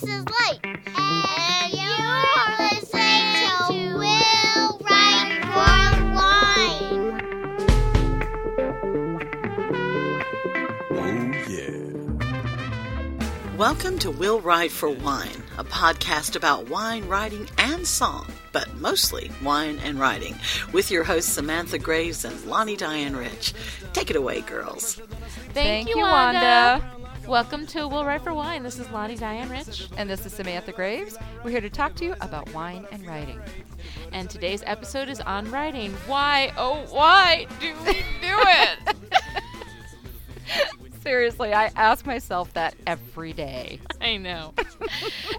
this is Light. And you're listening to Will Write for Wine. Oh, yeah. Welcome to Will Write for Wine, a podcast about wine, writing, and song, but mostly wine and writing, with your hosts Samantha Graves and Lonnie Diane Rich. Take it away, girls. Thank, Thank you, you, Wanda. Wanda. Welcome to Will Write for Wine. This is Lonnie Diane Rich. And this is Samantha Graves. We're here to talk to you about wine and writing. And today's episode is on writing. Why, oh, why do we do it? Seriously, I ask myself that every day. I know.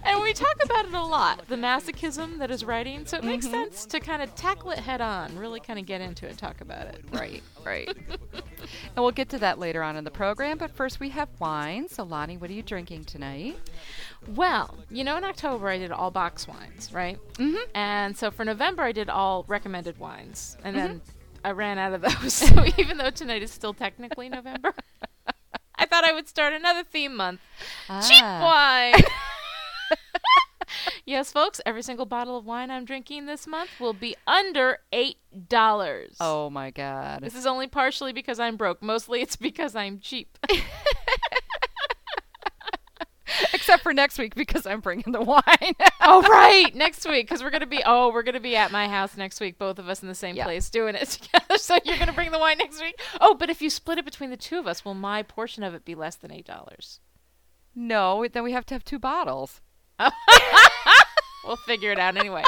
and we talk about it a lot the masochism that is writing. So it makes Mhm. sense to kind of tackle it head on, really kind of get into it, talk about it. Right, right. and we'll get to that later on in the program, but first we have wine. So, Lonnie, what are you drinking tonight? Well, you know, in October I did all box wines, right? Mm-hmm. And so for November I did all recommended wines. And then I ran out of those. So even though tonight is still technically November, I thought I would start another theme month. Cheap Ah. wine. yes, folks, every single bottle of wine I'm drinking this month will be under $8. Oh my God. This is only partially because I'm broke. Mostly it's because I'm cheap. Except for next week because I'm bringing the wine. oh right, next week because we're gonna be oh we're gonna be at my house next week, both of us in the same Yeah. place doing it together. So you're gonna bring the wine next week. Oh, but if you split it between the two of us, will my portion of it be less than eight dollars? no, then we have to have two bottles. We'll figure it out anyway.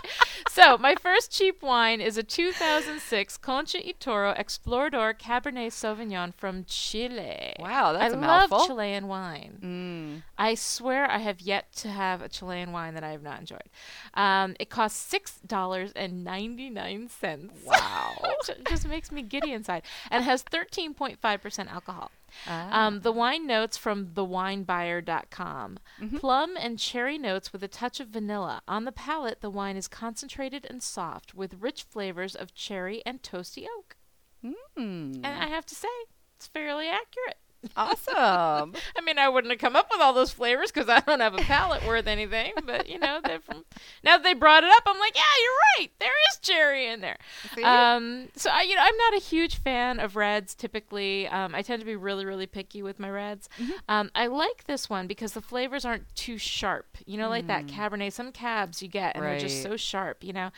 so my first cheap wine is a 2006 Concha y Toro Explorador Cabernet Sauvignon from Chile. Wow, that's I a love mouthful. Chilean wine. Mm. I swear I have yet to have a Chilean wine that I have not enjoyed. Um, it costs six dollars and ninety nine cents. Wow. it just makes me giddy inside, and has thirteen point five percent alcohol. Ah. Um, the wine notes from thewinebuyer.com. Mhm. Plum and cherry notes with a touch of vanilla. On the palate, the wine is concentrated and soft with rich flavors of cherry and toasty oak. Mm. And I have to say, it's fairly accurate. Awesome. I mean, I wouldn't have come up with all those flavors because I don't have a palate worth anything. But you know, they're from now that they brought it up, I'm like, yeah, you're right. There is cherry in there. Um, so I, you know, I'm not a huge fan of reds. Typically, um, I tend to be really, really picky with my reds. Mm-hmm. Um, I like this one because the flavors aren't too sharp. You know, like that Cabernet. Some cabs you get, and they're just Mm. So sharp. You know,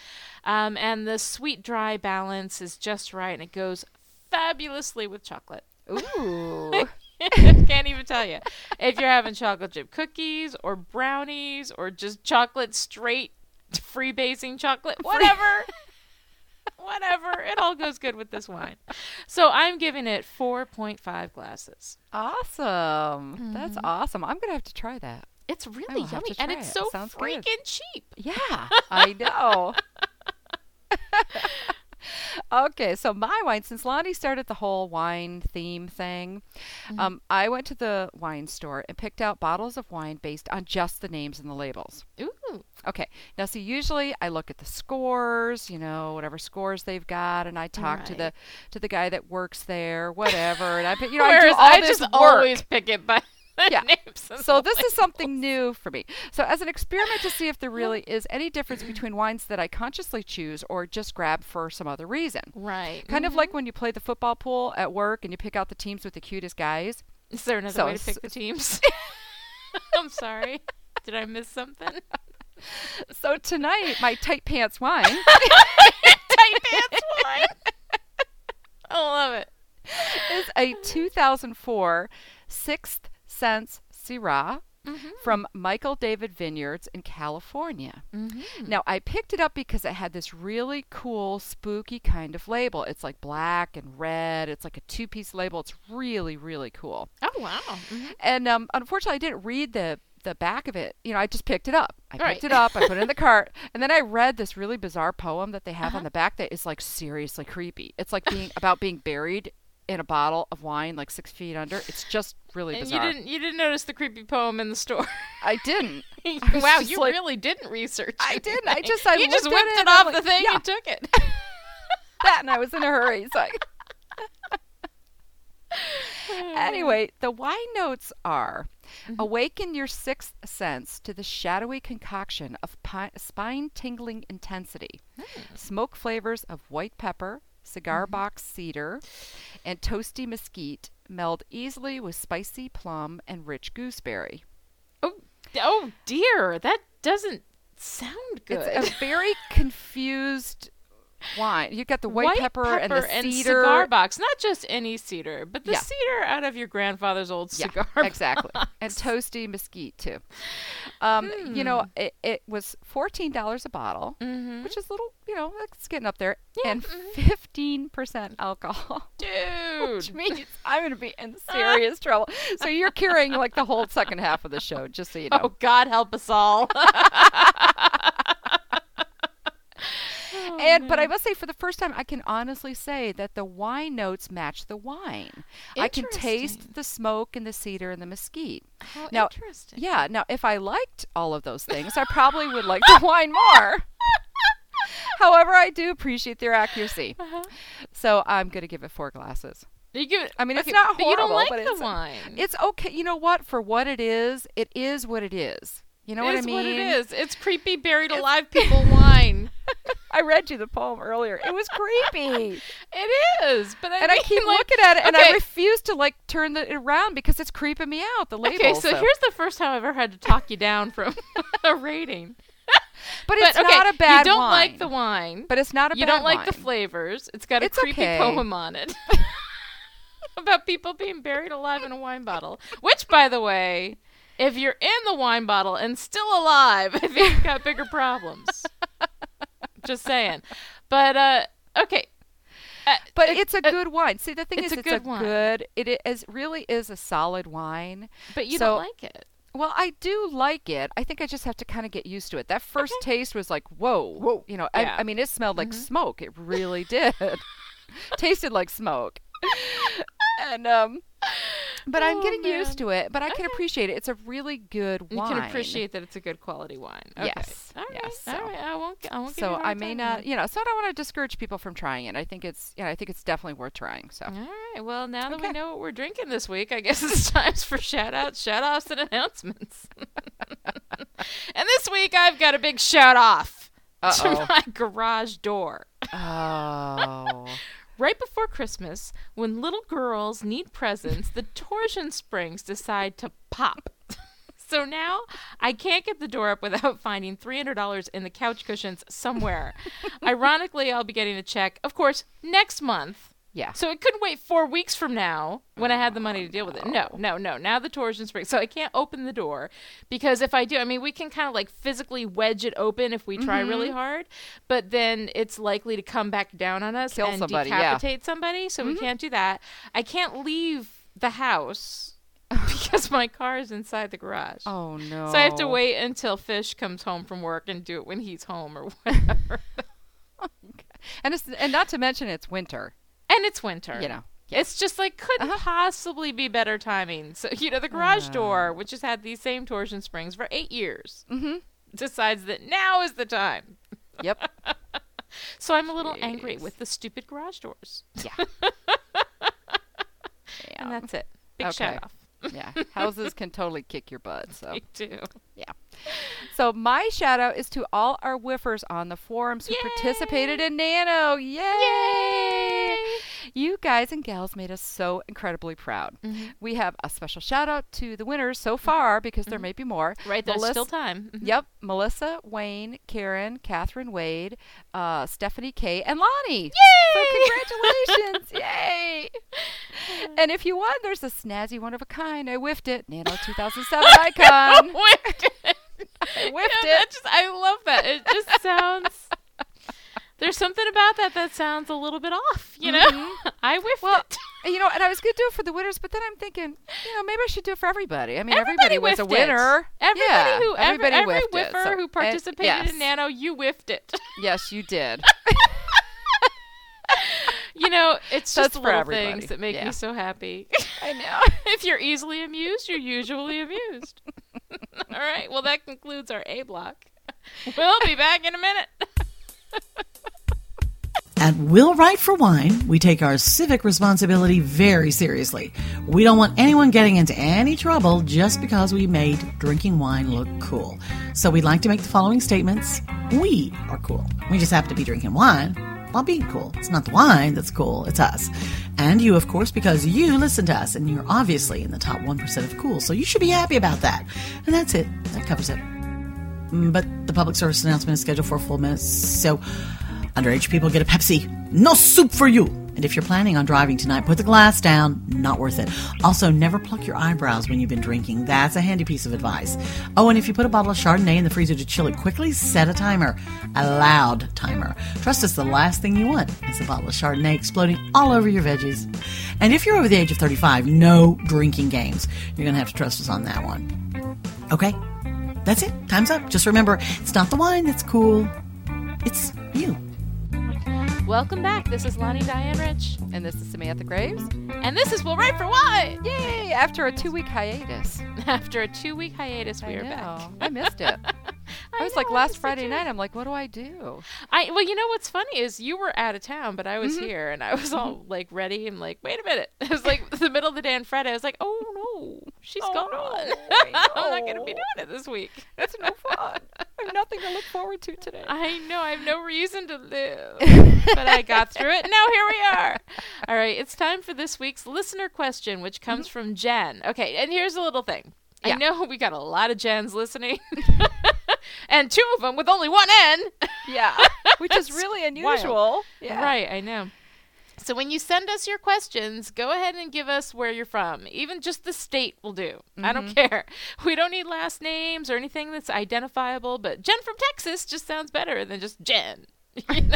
um, and the sweet dry balance is just right, and it goes fabulously with chocolate. Ooh. Can't even tell you. If you're having chocolate chip cookies or brownies or just chocolate straight free basing chocolate, whatever. whatever. It all goes good with this wine. So I'm giving it 4.5 glasses. awesome. That's mm-hmm. awesome. I'm going to have to try that. It's really yummy and it's it. so Sounds freaking good. cheap. Yeah, I know. okay, so my wine, since Lonnie started the whole wine theme thing, um, I went to the wine store and picked out bottles of wine based on just the names and the labels. Ooh. Okay, now see, usually I look at the scores, you know, whatever scores they've got, and I talk to the to the guy that works there, whatever, and I, you know, I do all I this just work. always pick it by Yeah. So this is something new for me. So as an experiment to see if there really is any difference between wines that I consciously choose or just grab for some other reason. Right. Kind of like mm-hmm. when you play the football pool at work and you pick out the teams with the cutest guys. Is there another So way to pick the teams? I'm sorry. Did I miss something? So tonight, my tight pants wine Tight pants wine. I love it. it. is a 2004 Sixth Sense Syrah from Michael David Vineyards in California. Mm-hmm. Now, I picked it up because it had this really cool, spooky kind of label. It's like black and red. It's like a two piece label. It's really, really cool. Oh wow. And um, unfortunately, I didn't read the the back of it. You know, I just picked it up. I Right. picked it up. I put it in the cart, and then I read this really bizarre poem that they have Uh-huh. on the back that is like seriously creepy. It's like being about being buried in a bottle of wine, like six feet under. It's just really And bizarre. you didn't you didn't notice the creepy poem in the store. I didn't. I wow, you like- really didn't research. I didn't. I just- I you just whipped it it, off like, the thing yeah. and took it. that, and I was in a hurry. So. I- anyway, the wine notes are mm-hmm. Awaken your sixth sense to the shadowy concoction of pi- spine tingling intensity. Hmm. Smoke flavors of white pepper, cigar mm-hmm. box cedar, and toasty mesquite meld easily with spicy plum and rich gooseberry. Oh, oh dear, that doesn't sound good. It's a very confused wine. You got the white, pepper, and the cedar. cigar box. Not just any cedar, but the Yeah. cedar out of your grandfather's old Yeah, cigar exactly. And toasty mesquite too. Um, You know, it, it was fourteen dollars a bottle, Mm-hmm. which is a little, you know, it's getting up there, and 15 percent alcohol. Dude. Which means I'm going to be in serious trouble. So you're carrying like the whole second half of the show, just so you know. Oh, God help us all. And but I must say, for the first time, I can honestly say that the wine notes match the wine. I can taste the smoke and the cedar and the mesquite. How Now, interesting. Yeah. Now, if I liked all of those things, I probably would like the wine more. However, I do appreciate their accuracy. Uh-huh. So I'm going to give it four glasses. You give it, I mean, it's okay, not but you don't like but the it's- wine. It's okay. You know what? For what it is, it is what it is. You know what I It's mean? what it is. It's creepy buried alive people wine. I read you the poem earlier. It was creepy. It is, but I and I keep like, looking at it, and I refuse to like turn the, it around because it's creeping me out. The label. Okay, so, here's the first time I've ever had to talk you down from a rating. but it's but okay, not a bad You don't wine. like the wine. but it's not a you don't like the flavors. It's got a It's creepy okay. poem on it about people being buried alive in a wine bottle. Which, by the way, if you're in the wine bottle and still alive, I think you've got bigger problems. Just saying. But uh, okay. Uh, But uh, it's a uh, good wine. See, the thing it's is, a it's good a wine. good. It i- is really is a solid wine. But you so- don't like it. Well, I do like it. I think I just have to kind of get used to it. That first taste was like, whoa, whoa. You know, Yeah. I, I mean, it smelled like smoke. It really did. Tasted like smoke. and um, but I'm Oh, getting used to it. But I can appreciate it. It's a really good wine. You can appreciate that it's a good quality wine. Okay. Yes, All right. yes, All so- right. I won't. I won't. So you I may not, you know. So I don't want to discourage people from trying it. I think it's, yeah, I think it's definitely worth trying. So All right. Well, now that we know what we're drinking this week, I guess it's time for shout outs, shout offs, and announcements. and this week I've got a big shout off to Uh-oh. my garage door. oh, Right before Christmas, when little girls need presents, the torsion springs decide to pop. So now I can't get the door up without finding $300 in the couch cushions somewhere. Ironically, I'll be getting a check, of course, next month. Yeah. So it couldn't wait four weeks from now when I had the money to deal with it. No, no, no. Now the torsion spring. So I can't open the door because if I do, I mean, we can kind of like physically wedge it open if we try really mm-hmm. hard, but then it's likely to come back down on us Kill and somebody, yeah. decapitate somebody. So we mm-hmm. can't do that. I can't leave the house because my car is inside the garage. Oh no. So I have to wait until Fish comes home from work and do it when he's home or whatever. Oh, and it's and not to mention it's winter. And it's winter. You know. It's just like couldn't Uh-huh. possibly be better timing. So you know the garage door, which has had these same torsion springs for eight years, Mm-hmm. decides that now is the time. Yep. So I'm a little angry with the stupid garage doors, Yeah. and that's it. Big Okay. shout off. yeah. Houses can totally kick your butt. So Me too. yeah. So my shout out is to all our whiffers on the forums who Yay! participated in Nano. Yay! Yay! You guys and gals made us so incredibly proud. Mm-hmm. We have a special shout out to the winners so far because there may be more. Right, there's Melissa- still time. Mhm. Yep, Melissa, Wayne, Karen, Catherine Wade, uh, Stephanie K, and Lonnie. Yay! So congratulations! Yay! And if you won, there's a snazzy one of a kind. I whiffed it. Nano 2007 icon. Whiffed it. I whiffed Yeah, it. just, I love that. It just sounds. There's something about that that sounds a little bit off. You know, mm-hmm. I whiffed Well, it. you know, and I was going to do it for the winners, but then I'm thinking, you know, maybe I should do it for everybody. I mean, Everybody everybody, was a whiffed it. winner. Everybody yeah, who every, everybody every whiffed whiffer it. So- who and- participated yes, in Nano, you whiffed it. Yes, you did. You know, it's just That's little things that make Yeah. me so happy. I know. if you're easily amused, you're usually amused. All right. Well, that concludes our A block. We'll be back in a minute. At Will Write for Wine, we take our civic responsibility very seriously. We don't want anyone getting into any trouble just because we made drinking wine look cool. So we'd like to make the following statements. We are cool. We just happen to be drinking wine while being cool. It's not the wine that's cool, it's us. And you, of course, because you listen to us and you're obviously in the top 1% of cool. So you should be happy about that. And that's it. That covers it. Mm, But the public service announcement is scheduled for a full minute, so underage people get a Pepsi. No soup for you. And if you're planning on driving tonight, put the glass down. Not worth it. Also, never pluck your eyebrows when you've been drinking. That's a handy piece of advice. Oh, and if you put a bottle of Chardonnay in the freezer to chill it quickly, set a timer. A loud timer. Trust us, the last thing you want is a bottle of Chardonnay exploding all over your veggies. And if you're over the age of 35, no drinking games. You're going to have to trust us on that one. Okay? That's it. Time's up. Just remember, it's not the wine that's cool. It's you. Welcome back. This is Lonnie Diane Rich. And this is Samantha Graves. And this is Will Write for Wine. Yay! After a two week hiatus. After a two week hiatus, we I are know. back. I missed it. I was like last Friday night. I'm like, what do I do? I well, you know what's funny is you were out of town, but I was Mm-hmm. here and I was all like ready and like, wait a minute. It was like the middle of the day on Friday. I was like, oh no, she's Oh, gone. no, I I'm not going to be doing it this week. It's no fun. Have nothing to look forward to today. I know I have no reason to live, but I got through it. Now here we are. All right, it's time for this week's listener question, which comes mm-hmm. from Jen. Okay, and here's a little thing. I know we got a lot of Jens listening, and two of them with only one N. yeah, which is really unusual. Yeah. Right, I know. So when you send us your questions, go ahead and give us where you're from. Even just the state will do. I don't mm-hmm. care. We don't need last names or anything that's identifiable, but Jen from Texas just sounds better than just Jen. You know?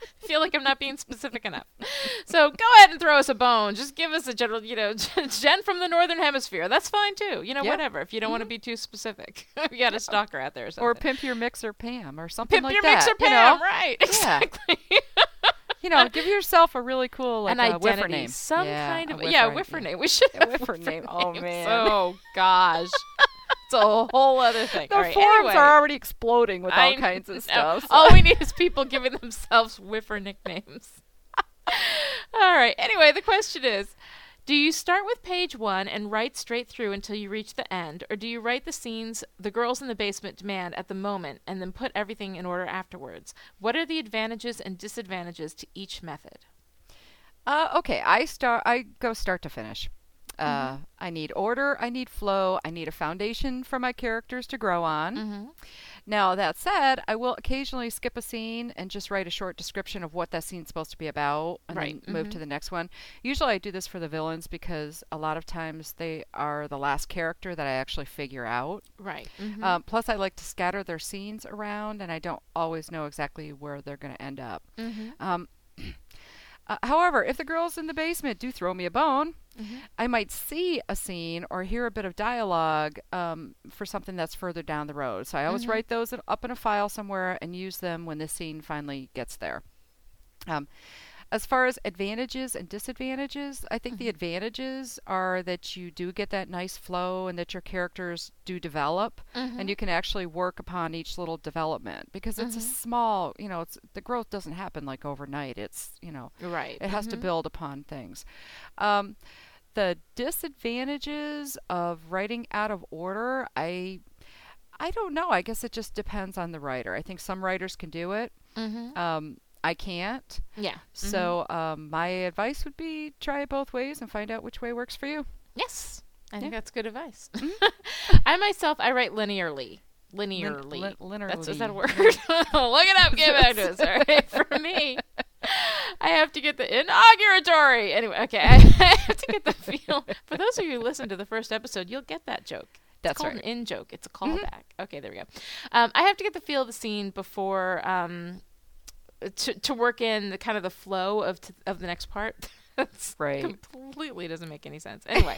feel like I'm not being specific enough. So go ahead and throw us a bone. Just give us a general, you know, Jen from the Northern Hemisphere. That's fine too. You know, Yeah. whatever. If you don't want to mm-hmm. be too specific, you got a stalker out there or something. Or pimp your mixer Pam or something Pimp like that. Pimp your mixer you Pam, know? right? Yeah. You know, give yourself a really cool like An a whiffer identity, name. some Yeah, kind of yeah, whiffer, whiffer name. We should A have whiffer name. Oh, man. Oh gosh, it's a whole other thing. The right, forums anyway. are already exploding with all I kinds of stuff. so- All we need is people giving themselves whiffer nicknames. All right. Anyway, the question is Do you start with page one and write straight through until you reach the end, or do you write the scenes the girls in the basement demand at the moment and then put everything in order afterwards? What are the advantages and disadvantages to each method? Uh, okay, I start. I go start to finish. Uh, Mm-hmm. I need order. I need flow. I need a foundation for my characters to grow on. Mm-hmm. Now that said, I will occasionally skip a scene and just write a short description of what that scene's supposed to be about, and Right, then move to the next one. Usually, I do this for the villains because a lot of times they are the last character that I actually figure out. Right. Mhm. Um, plus, I like to scatter their scenes around, and I don't always know exactly where they're going to end up. Mhm. Um, uh, however, if the girls in the basement do throw me a bone, I might see a scene or hear a bit of dialogue um, for something that's further down the road. So I always write those up in a file somewhere and use them when the scene finally gets there. Um, as far as advantages and disadvantages, I think the advantages are that you do get that nice flow and that your characters do develop and you can actually work upon each little development because it's a small, you know, it's the growth doesn't happen like overnight. It's, you know, Right. it has to build upon things. Um, the disadvantages of writing out of order, I I don't know. I guess it just depends on the writer. I think some writers can do it. Mm-hmm. Um, I can't. Yeah. So um, my advice would be try it both ways and find out which way works for you. Yes, I think that's good advice. I myself, I write linearly. Linearly. lin- That's is that a word? Look it up. Get back to us. All right. For me, I have to get the inauguratory. Anyway, okay. I have to get the feel. For those of you who listened to the first episode, you'll get that joke. It's That's called right. Mm-hmm. an in joke. It's a callback. Okay, there we go. Um, I have to get the feel of the scene before um, to to work in the kind of the flow of t- of the next part. That's Right. completely doesn't make any sense. Anyway,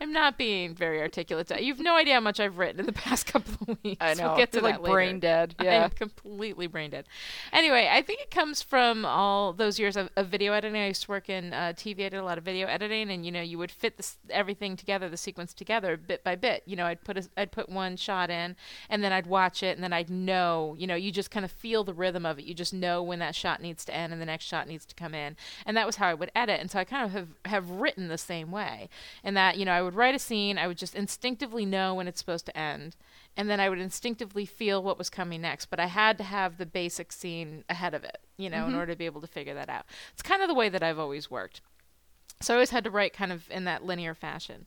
I'm not being very articulate. today. You've no idea how much I've written in the past couple of weeks. I know. We'll get to You're, that like later. brain dead. Yeah. am completely brain dead. Anyway, I think it comes from all those years of, of video editing. I used to work in uh, TV. I did a lot of video editing, and you know, you would fit this, everything together, the sequence together, bit by bit. You know, I'd put a, I'd put one shot in, and then I'd watch it, and then I'd know. You know, you just kind of feel the rhythm of it. You just know when that shot needs to end and the next shot needs to come in, and that was how I would edit. And so I kind of have have written the same way, and that you know, I would write a scene. I would just instinctively know when it's supposed to end and then I would instinctively feel what was coming next. But I had to have the basic scene ahead of it, you know, in mm-hmm. order to be able to figure that out. It's kind of the way that I've always worked. So I always had to write kind of in that linear fashion.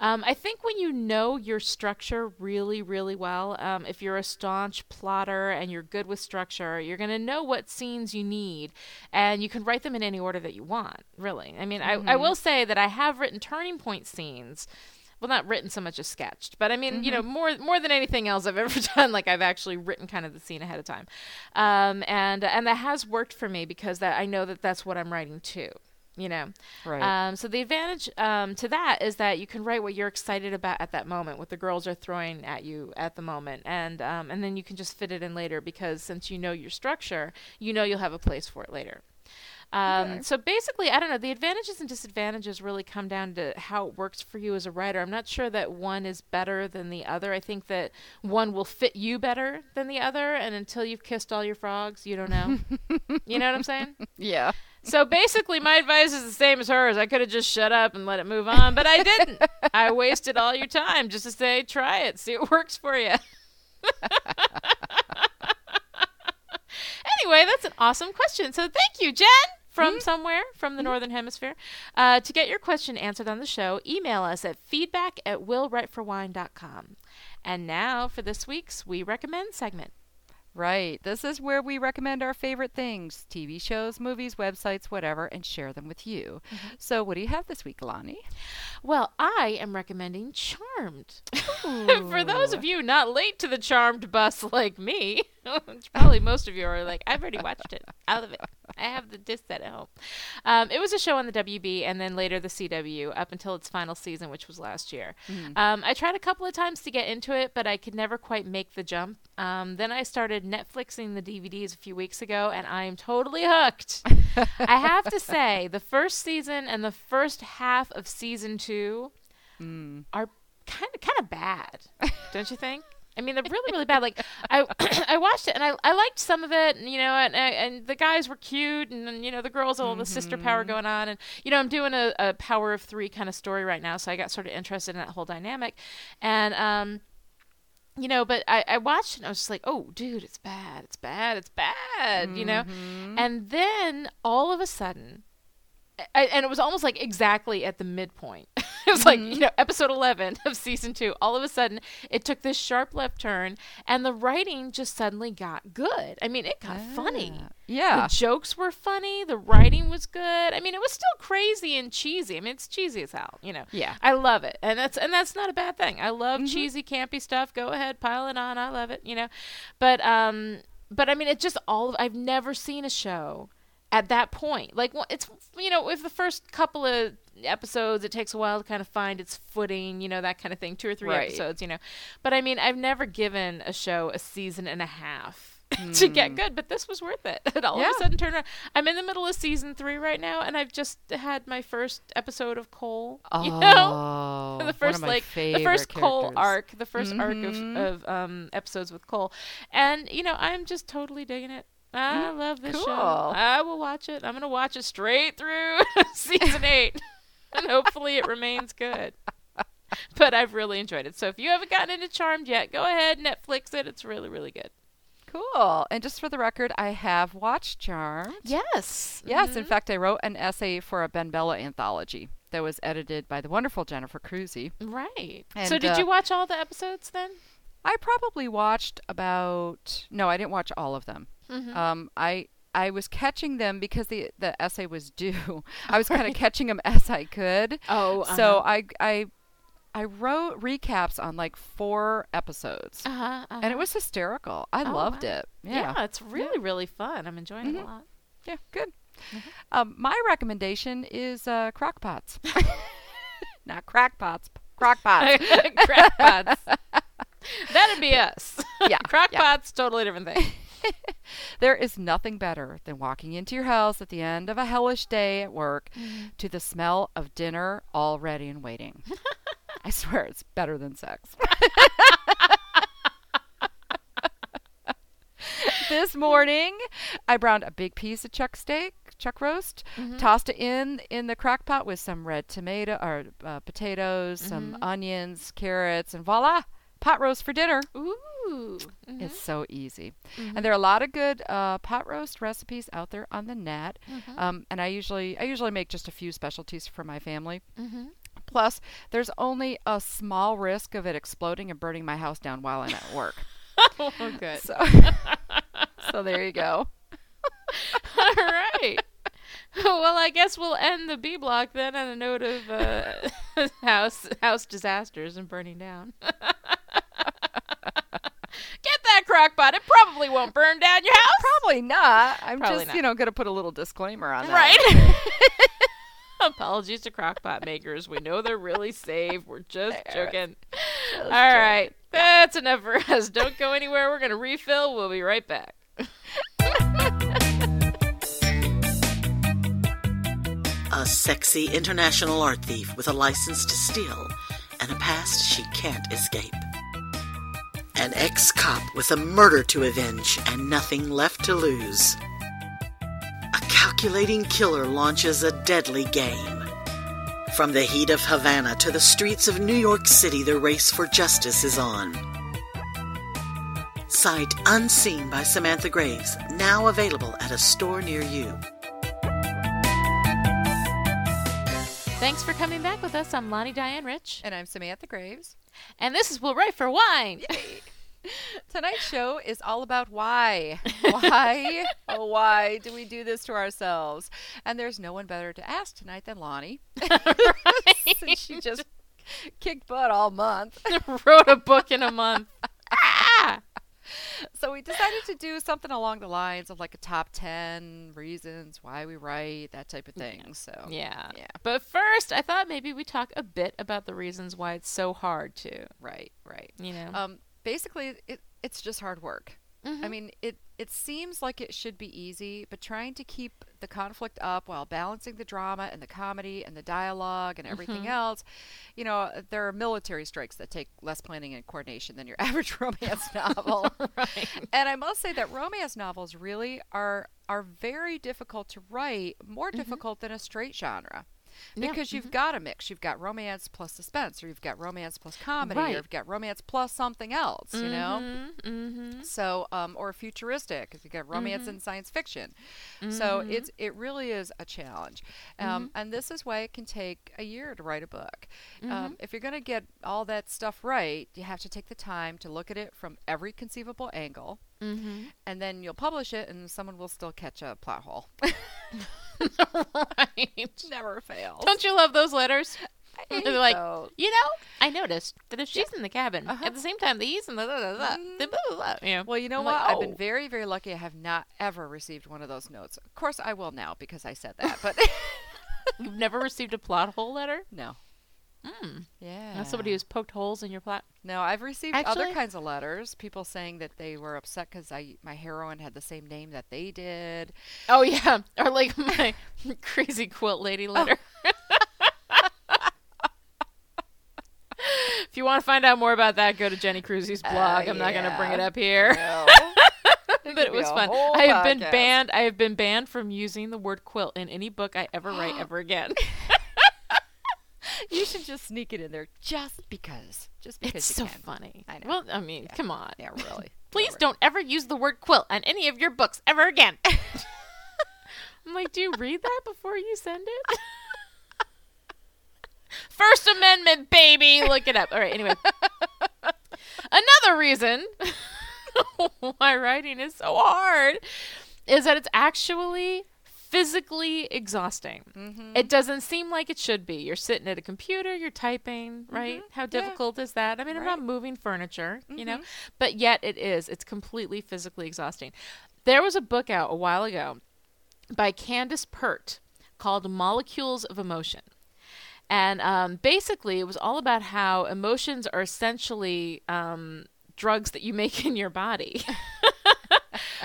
Um, I think when you know your structure really, really well, um, if you're a staunch plotter and you're good with structure, you're going to know what scenes you need, and you can write them in any order that you want. Really, I mean, I, I will say that I have written turning point scenes. Well not written so much as sketched but i mean you know more more than anything else i've ever done like i've actually written kind of the scene ahead of time. Um, and and that has worked for me because that i know that that's what i'm writing to you know Right. um, so the advantage um, to that is that you can write what you're excited about at that moment what the girls are throwing at you at the moment and um, and then you can just fit it in later because since you know your structure you know you'll have a place for it later um, Okay. So basically, I don't know. The advantages and disadvantages really come down to how it works for you as a writer. I'm not sure that one is better than the other. I think that one will fit you better than the other, and until you've kissed all your frogs, you don't know. you know what I'm saying? yeah. So basically, my advice is the same as hers. I could have just shut up and let it move on, but I didn't. I wasted all your time just to say, try it, see what works for you. anyway, that's an awesome question. So thank you, Jen, from somewhere from the Northern Hemisphere. Uh, to get your question answered on the show, email us at feedback at willwriteforwine.com. And now for this week's We Recommend segment. Right. This is where we recommend our favorite things TV shows, movies, websites, whatever, and share them with you. Mm-hmm. So, what do you have this week, Lonnie? Well, I am recommending Charmed. For those of you not late to the Charmed bus like me, probably most of you are like, I've already watched it. I love it. I have the disc set at home. Um, it was a show on the WB and then later the CW up until its final season, which was last year. Um, I tried a couple of times to get into it, but I could never quite make the jump. Um, then I started Netflixing the DVDs a few weeks ago, and I am totally hooked. I have to say, the first season and the first half of season two are kind of kind of bad, don't you think? I mean, they're really really bad. Like I I watched it and I I liked some of it, and you know, and and the guys were cute, and, and you know the girls all the sister power going on, and you know I'm doing a, a power of three kind of story right now, so I got sort of interested in that whole dynamic, and um you know, but I, I watched it and I was just like, oh, dude, it's bad, it's bad, it's bad, you know? And then all of a sudden, I, and it was almost like exactly at the midpoint. it was like, you know, episode 11 of season two. All of a sudden, it took this sharp left turn and the writing just suddenly got good. I mean, it got funny. Ah, Yeah. The jokes were funny. The writing was good. I mean, it was still crazy and cheesy. I mean, it's cheesy as hell, you know. Yeah. I love it, and that's and that's not a bad thing. I love cheesy, campy stuff. Go ahead, pile it on. I love it, you know. But um, but I mean, it just all. I've never seen a show at that point. Like, well, it's you know, if the first couple of episodes, it takes a while to kind of find its footing, you know, that kind of thing. Two or three Right. episodes, you know. But I mean, I've never given a show a season and a half. to get good, but this was worth it. And all of a sudden, turn around. I'm in the middle of season three right now, and I've just had my first episode of Cole. You know, Oh, the first like the first Cole arc, the 1st arc Mhm. of, of um, episodes with Cole, and you know I'm just totally digging it. I love this show. Mm. I will watch it. I'm gonna watch it straight through season eight, and hopefully it remains good. But I've really enjoyed it. So if you haven't gotten into Charmed yet, go ahead Netflix it. It's really really good. Cool. And just for the record, I have watched Charmed. Yes. Yes, in fact, I wrote an essay for a BenBella anthology that was edited by the wonderful Jennifer Crusie. Right. so did uh, you watch all the episodes then? I probably watched about no, I didn't watch all of them. Mm-hmm. Um, I I was catching them because the the essay was due. I was kind of catching them as I could. Oh, So I I I wrote recaps on like four episodes, uh-huh, uh-huh. and it was hysterical. I Oh, loved wow. it. yeah. Yeah, it's really really fun. I'm enjoying it a Mhm. lot. yeah, good. Mm-hmm. Um, my recommendation is uh, crockpots. Not crackpots, Crockpots. Crackpots. That'd be us. Yeah, Crockpots, totally different thing. There is nothing better than walking into your house at the end of a hellish day at work mm-hmm. to the smell of dinner all ready and waiting. I swear it's better than sex. this morning, I browned a big piece of chuck steak, chuck roast, mm-hmm. tossed it in in the crock pot with some red tomato or uh, potatoes, some mm-hmm. onions, carrots, and voila, pot roast for dinner. Ooh. It's so easy. And there are a lot of good uh, pot roast recipes out there on the net. Um, and I usually I usually make just a few specialties for my family. Plus, there's only a small risk of it exploding and burning my house down while I'm at work. Oh, good. so, so there you go. All right. Well, I guess we'll end the B block then on a note of uh, house house disasters and burning down. Get crock pot. It probably won't burn down your house. Probably not. I'm Probably just not. you know going to put a little disclaimer on that. Right. Apologies to crockpot makers. We know they're really safe. We're just joking. All right. That's enough for us. Don't go anywhere. We're going to refill. We'll be right back. A sexy international art thief with a license to steal and a past she can't escape. An ex cop with a murder to avenge and nothing left to lose. A calculating killer launches a deadly game. From the heat of Havana to the streets of New York City, the race for justice is on. Sight Unseen by Samantha Graves, now available at a store near you. Thanks for coming back with us. I'm Lonnie Diane Rich. And I'm Samantha Graves. And this is Will Write for Wine. Tonight's show is all about why. Why, oh, why do we do this to ourselves? And there's no one better to ask tonight than Lonnie. Since she just kicked butt all month. Wrote a book in a month. Ah! So we decided to do something along the lines of like a top 10 reasons why we write, that type of thing. So, Yeah. Yeah. But first, I thought maybe we talk a bit about the reasons why it's so hard to, right, right. you know. Um, basically, it, it's just hard work. I Mhm. mean, it it seems like it should be easy, but trying to keep the conflict up while balancing the drama and the comedy and the dialogue and everything else, you know, there are military strikes that take less planning and coordination than your average romance novel. right. And I must say that romance novels really are are very difficult to write, more difficult than a straight genre. Yeah, Because you've got a mix. You've got romance plus suspense, or you've got romance plus comedy, Right. or you've got romance plus something else, you know? Mm-hmm. So, um, or futuristic, if you got romance Mm-hmm. and science fiction. So it's it really is a challenge, um, Mm-hmm. and this is why it can take a year to write a book. Mm-hmm. Um, if you're going to get all that stuff right, you have to take the time to look at it from every conceivable angle, Mm-hmm. and then you'll publish it, and someone will still catch a plot hole. right. Never fails. Don't you love those letters? They're like, those. you know, I noticed that if she's in the cabin Uh-huh. at the same time, the he's and the blah, blah, blah, the blah, blah, blah, know. Well, you know I'm what? like, I've been oh. very, very lucky. I have not ever received one of those notes. Of course, I will now because I said that, but You've never received a plot hole letter? no. Mm. Yeah. That's somebody who's poked holes in your plot. No, I've received Actually- other kinds of letters. People saying that they were upset because I my heroine had the same name that they did. Oh yeah, or like my crazy quilt lady letter. if you want to find out more about that, go to Jenny Crusie's blog. I'm not going to bring it up here. No. but it was fun. I have been banned. I have been banned from using the word quilt in any book I ever write ever again. you should just sneak it in there just because. Just because it's so can. funny. I know. Well, I mean, come on. Yeah, really. Please don't ever use the word quilt on any of your books ever again. I'm like, do you read that before you send it? First Amendment, baby. Look it up. All right, anyway. Another reason why writing is so hard is that it's actually physically exhausting. Mhm. It doesn't seem like it should be. You're sitting at a computer, you're typing, right? How Mm-hmm. Yeah. difficult is that? I mean, I'm not moving furniture, you know, Mhm. but yet it is. It's completely physically exhausting. There was a book out a while ago by Candace Pert called Molecules of Emotion. And um, basically, it was all about how emotions are essentially um, drugs that you make in your body.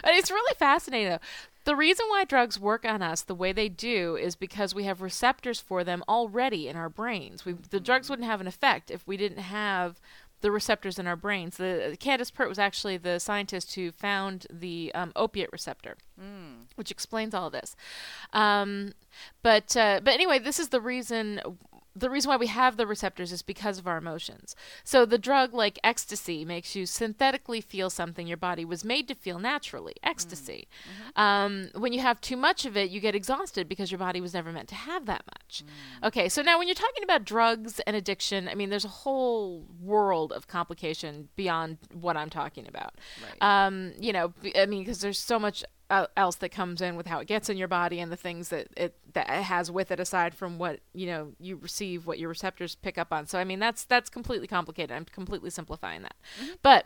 but it's really fascinating, though. The reason why drugs work on us the way they do is because we have receptors for them already in our brains. We, the drugs wouldn't have an effect if we didn't have the receptors in our brains. The Candace Pert was actually the scientist who found the um, opiate receptor, which explains all this. Um, but uh, but anyway, this is the reason. The reason why we have the receptors is because of our emotions. So the drug like ecstasy makes you synthetically feel something your body was made to feel naturally. Ecstasy. Um, when you have too much of it, you get exhausted because your body was never meant to have that much. Okay, so now when you're talking about drugs and addiction, I mean, there's a whole world of complication beyond what I'm talking about. Right. Um, you know, I mean, because there's so much el- else that comes in with how it gets in your body and the things that it that it has with it aside from what you know you receive what your receptors pick up on. So i mean that's that's completely complicated. I'm completely simplifying that. Mm-hmm. But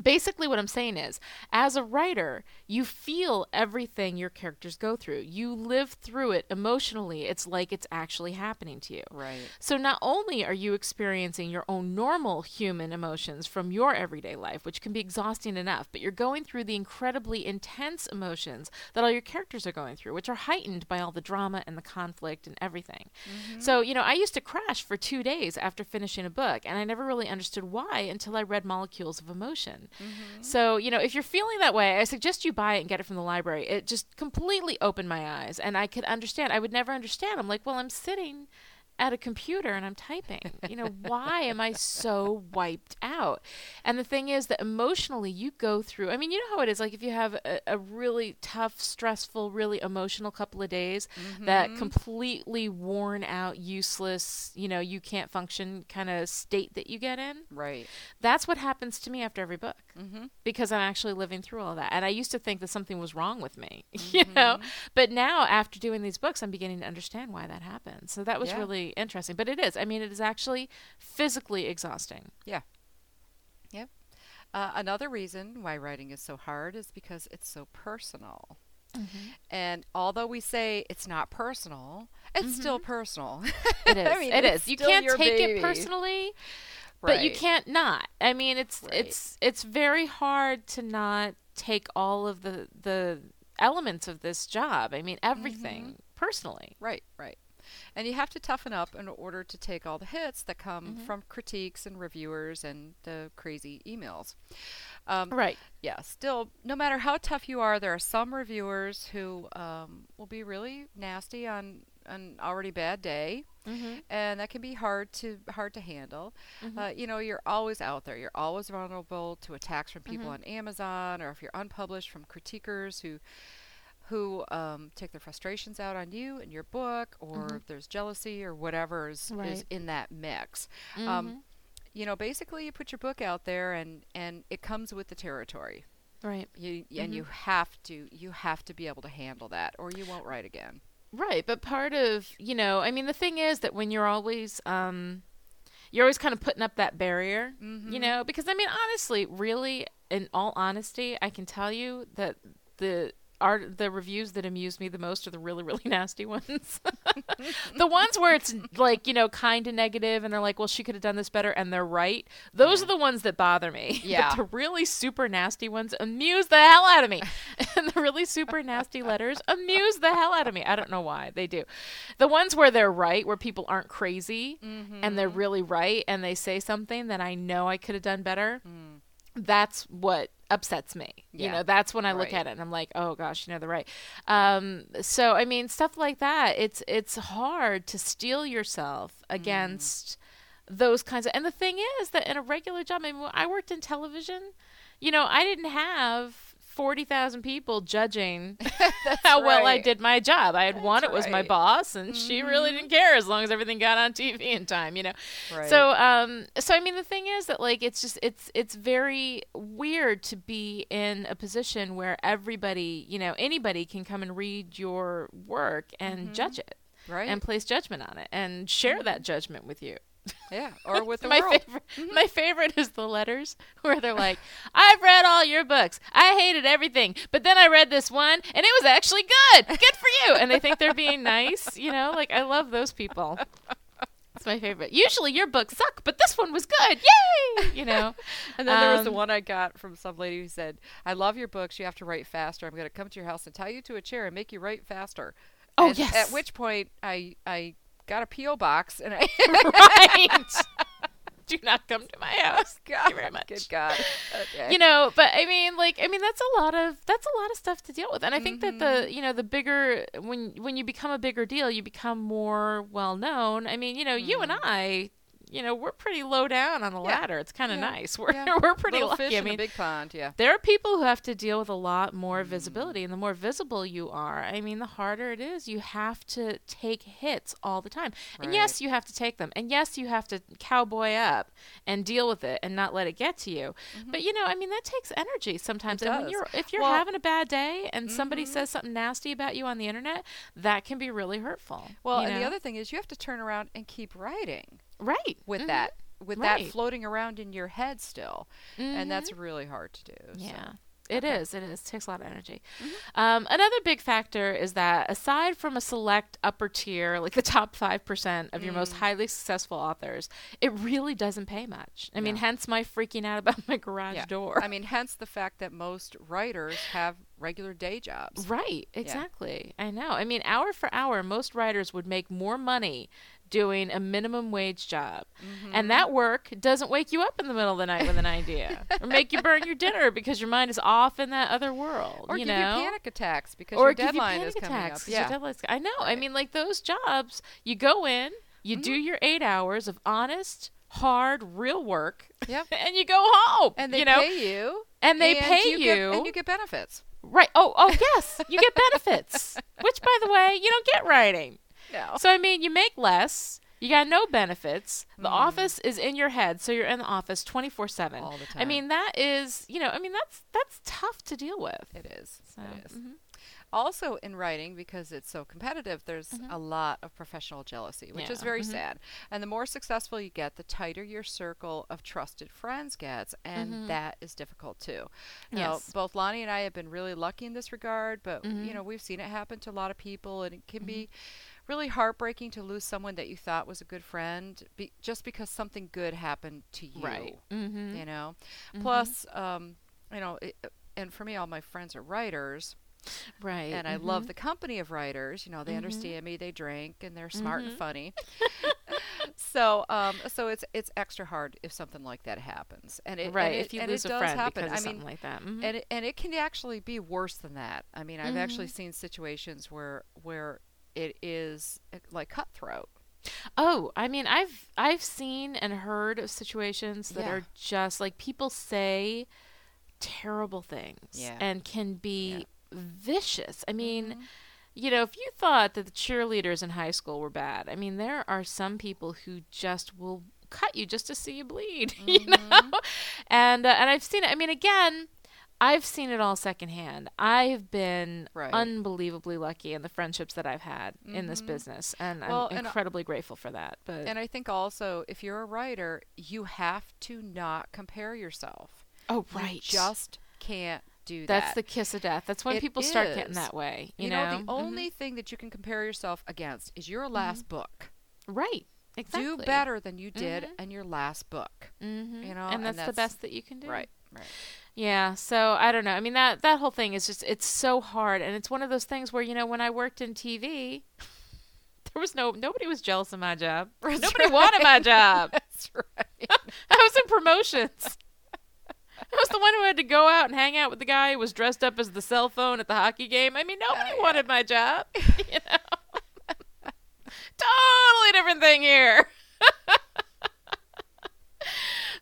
basically what i'm saying is as a writer you feel everything your characters go through you live through it emotionally it's like it's actually happening to you Right. so not only are you experiencing your own normal human emotions from your everyday life, which can be exhausting enough, but you're going through the incredibly intense emotions that all your characters are going through, which are heightened by all the drama and the conflict and everything. Mm-hmm. So, you know, I used to crash for 2 days after finishing a book, and I never really understood why until I read Molecules of Emotion. So, you know, if you're feeling that way, I suggest you buy it and get it from the library. It just completely opened my eyes, and I could understand. I would never understand. I'm like, well, I'm sitting at a computer and I'm typing. You know, why am I so wiped out? And the thing is that emotionally, you go through. I mean, you know how it is. Like if you have a, a really tough, stressful, really emotional couple of days, that mm-hmm. completely worn out, useless, you know, you can't function kind of state that you get in. Right. That's what happens to me after every book mm-hmm. because I'm actually living through all that. And I used to think that something was wrong with me, you know, mm-hmm. but now after doing these books, I'm beginning to understand why that happened. So that was Yeah. really interesting. But it is. I mean, it is actually physically exhausting. Yeah. Yep. Uh, another reason why writing is so hard is because it's so personal. Mm-hmm. And although we say it's not personal, it's still personal. It is. I mean, it is. You can't take baby. it personally, but you can't not. I mean, it's Right. it's it's very hard to not take all of the the elements of this job. I mean, everything Mm-hmm. personally. Right, right. And you have to toughen up in order to take all the hits that come Mm-hmm. from critiques and reviewers and the crazy emails. Um, Right. yeah, still, no matter how tough you are, there are some reviewers who um, will be really nasty on an already bad day, Mm-hmm. and that can be hard to hard to handle. Uh, you know, you're always out there. You're always vulnerable to attacks from people Mm-hmm. on Amazon, or if you're unpublished, from critiquers who who um, take their frustrations out on you and your book, or if there's jealousy or whatever is, is Mm-hmm. In that mix. Mm-hmm. Um, you know, basically, you put your book out there, and and it comes with the territory. Right. You and you have to you have to be able to handle that, or you won't write again. Right, but part of you know, I mean, the thing is that when you're always, um, you're always kind of putting up that barrier, you know, because I mean, honestly, really, in all honesty, I can tell you that the art, the reviews that amuse me the most are the really, really nasty ones. the ones where it's like you know, kind of negative, and they're like, "Well, she could have done this better," and they're right. Those are the ones that bother me. Yeah. but the really super nasty ones amuse the hell out of me, and the really super nasty letters amuse the hell out of me. I don't know why they do. The ones where they're right, where people aren't crazy and they're mm-hmm. really right, and they say something that I know I could have done better. Mm. That's what upsets me. You know, that's when I look Right. at it and I'm like, oh gosh, you know, they're right. Um, so I mean, stuff like that. It's it's hard to steel yourself against those kinds of. And the thing is that in a regular job, I mean, I worked in television. You know, I didn't have forty thousand people judging how well I did my job. I had one; it was my right. Mm-hmm. boss, and she really didn't care as long as everything got on TV in time. You know. Right. So, um, so I mean, the thing is that like it's just it's it's very weird to be in a position where everybody, you know, anybody can come and read your work and judge it Mm-hmm. Right. and place judgment on it and share that judgment with you. Yeah, or with the my world. favorite, my favorite is the letters where they're like, "I've read all your books. I hated everything, but then I read this one, and it was actually good. Good for you." And they think they're being nice, you know. Like I love those people. That's my favorite. Usually your books suck, but this one was good. Yay! You know. And then there was the Um, one I got from some lady who said, "I love your books. You have to write faster. I'm going to come to your house and tie you to a chair and make you write faster." Oh, And yes. At which point I I got a PO box and I right. Do not come to my house. Thank you very much. Good God. Okay. you know but i mean like i mean that's a lot of that's a lot of stuff to deal with and i think that Mm-hmm. the you know the bigger when when you become a bigger deal you become more well known i mean you know you and i you know we're pretty low down on the Mm-hmm. Yeah. ladder it's kind of Yeah. nice we're Yeah. we're pretty Little lucky i in mean a big pond. Yeah. there are people who have to deal with a lot more Mm. visibility, and the more visible you are, I mean, the harder it is. You have to take hits all the time. And yes, you have to take them. And yes, you have to cowboy up and deal with it and not let it get to you. But you know, I mean, that takes energy sometimes. Mm-hmm. And when you're if you're Well- mm-hmm. having a bad day and somebody says something nasty about you on the internet, that can be really hurtful. Well, and the other thing is you have to turn around and keep writing right with Mhm. that with Right. that floating around in your head still, and that's really hard to do. so. Mm-hmm. Yeah. It is. It is. It takes a lot of energy. Mm-hmm. Um, another big factor is that aside from a select upper tier, like the top 5% of your Mm. most highly successful authors, it really doesn't pay much. I mean, hence my freaking out about my garage Yeah. door. I mean, hence the fact that most writers have regular day jobs. Right, exactly. I know. I mean, hour for hour, most writers would make more money doing a minimum wage job. Mm-hmm. And that work doesn't wake you up in the middle of the night with an idea or make you burn your dinner because your mind is off in that other world. Or you give know? you panic attacks because or your you deadline panic is coming up. up. 'cause your Yeah. I know. I mean, like those jobs, you go in, you do Mm-hmm. your eight hours of honest, hard, real work, Yep. and you go home. And they you know? pay you. and they and pay you. you, Get, and you get benefits. right. Oh, oh, yes, you get benefits, which, by the way, you don't get writing. No. So I mean, you make less. You got no benefits. The Mm. office is in your head, so you're in the office 24/7. All the I mean, that is, you know, I mean, that's that's tough to deal with. It is. So, it is. mhm. Also, in writing, because it's so competitive, there's a lot of professional jealousy, which is Mm-hmm. Very mhm. sad. And the more successful you get, the tighter your circle of trusted friends gets, and that is difficult too. Mm-hmm. Yes. both Lani and I have been really lucky in this regard, but Mm-hmm. you know, we've seen it happen to a lot of people, and it can be really heartbreaking to lose someone that you thought was a good friend be- just because something good happened to you Right. Mm-hmm. you know plus um you know it, and for me all my friends are writers Right. and i mhm. love the company of writers you know they understand me they drink and they're smart Mm-hmm. and funny so um so it's it's extra hard if something like that happens and it and right. it- if you and lose it a does friend happen because of i mean something like that. Mhm. and it, and it can actually be worse than that i mean i've actually Mm-hmm. seen situations where where it is uh, like cutthroat Oh, I mean, I've I've seen and heard of situations that Yeah. are just like people say terrible things Yeah. and can be Yeah. vicious. I mean, Mm-hmm. you know, if you thought that the cheerleaders in high school were bad, I mean, there are some people who just will cut you just to see you bleed, you Mm-hmm. know. And uh, and I've seen it. I mean, again. I've seen it all secondhand. I've been Right. unbelievably lucky in the friendships that I've had in this business, and Mm-hmm. Well, I'm and, incredibly grateful for that. But and i think also if you're a writer you have to not compare yourself oh, You right, just can't do that. that's that. the kiss of death. That's when It people start getting that way. You, You, know, know, the Mhm. only thing that you can compare yourself against is your last book. right, exactly. Do better than you did Mhm. in your last book. you know, and and that's, the best that you can do. Right. Right. Yeah. So I don't know. I mean that that whole thing is just it's so hard, and it's one of those things where you know when I worked in TV. There was no nobody was jealous of my job. That's nobody right. wanted my job. That's right. I was in promotions. I was the one who had to go out and hang out with the guy who was dressed up as the cell phone at the hockey game. I mean, nobody Oh, yeah. wanted my job. You know, totally different thing here.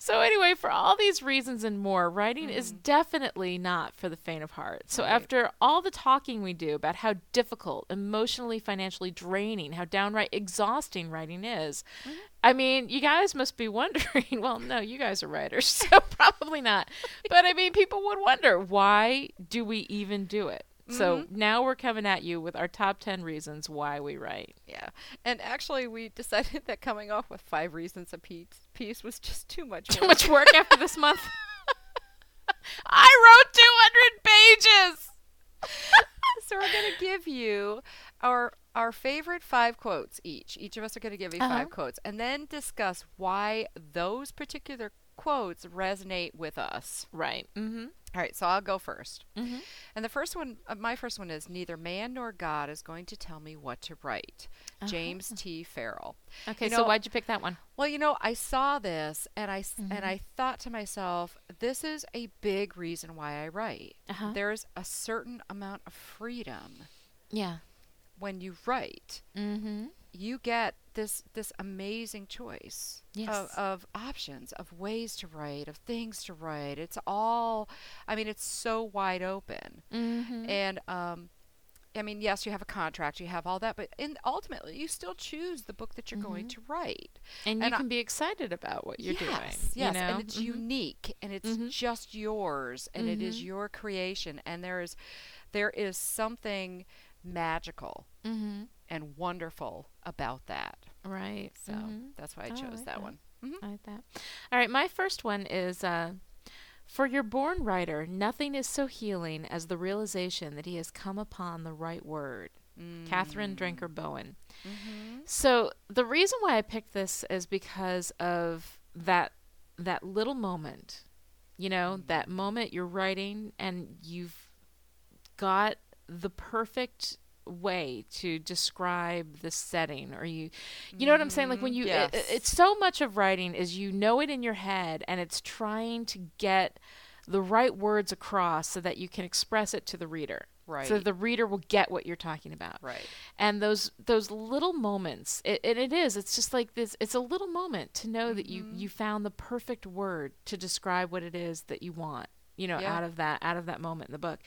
So anyway, for all these reasons and more, writing is mm. definitely not for the faint of heart. So Right. after all the talking we do about how difficult, emotionally, financially draining, how downright exhausting writing is, mm-hmm. I mean, you guys must be wondering. Well, no, you guys are writers, so probably not. But I mean, people would wonder why do we even do it? So now we're coming at you with our top 10 reasons why we write. Yeah. And actually, we decided that coming off with five reasons a piece, piece was just too much. Too much work after this month. I wrote 200 pages. so we're going to give you our our favorite five quotes each. Each of us are going to give you Uh-huh. five quotes and then discuss why those particular quotes resonate with us. Right. Mm-hmm. All right, so I'll go 1st Mm-hmm. And the first one, uh, my first one is Neither man nor God is going to tell me what to write. James T. Farrell. Okay, You so why'd you pick that one? Well, you know, I saw this and I, Mm-hmm. and I thought to myself, this is a big reason why I write. Uh-huh. There's a certain amount of freedom Yeah. when you write. Mm-hmm. You get this this amazing choice Yes. of, of options, of ways to write, of things to write. It's all, I mean, it's so wide open. Mm-hmm. And um, I mean, yes, you have a contract, you have all that, but in ultimately, you still choose the book that you're going to write. And you I- can be excited about what you're yes, doing. Yes, you know? and it's Mhm. unique, and it's Mhm. just yours, and it is Mhm. your creation, and there is, there is something magical Mhm. And wonderful about that. Right. So Mhm. that's why I Oh, I chose like that, that. one. hmm I like that. All right, my first one is uh, for your born writer, nothing is so healing as the realization that he has come upon the right word. Catherine Drinker Bowen. Mm-hmm. So the reason why I picked this is because of that that little moment. You know, that moment you're writing and you've got the perfect way to describe the setting or you you know what i'm saying like when you it- it's so much of writing is you know it in your head and it's trying to get the right words across so that you can express it to the reader Right. so the reader will get what you're talking about Right. and those those little moments it, and it is it's just like this it's a little moment to know that you Mm-hmm. you found the perfect word to describe what it is that you want you know Yeah. Mm-hmm. out of that out of that moment in the book.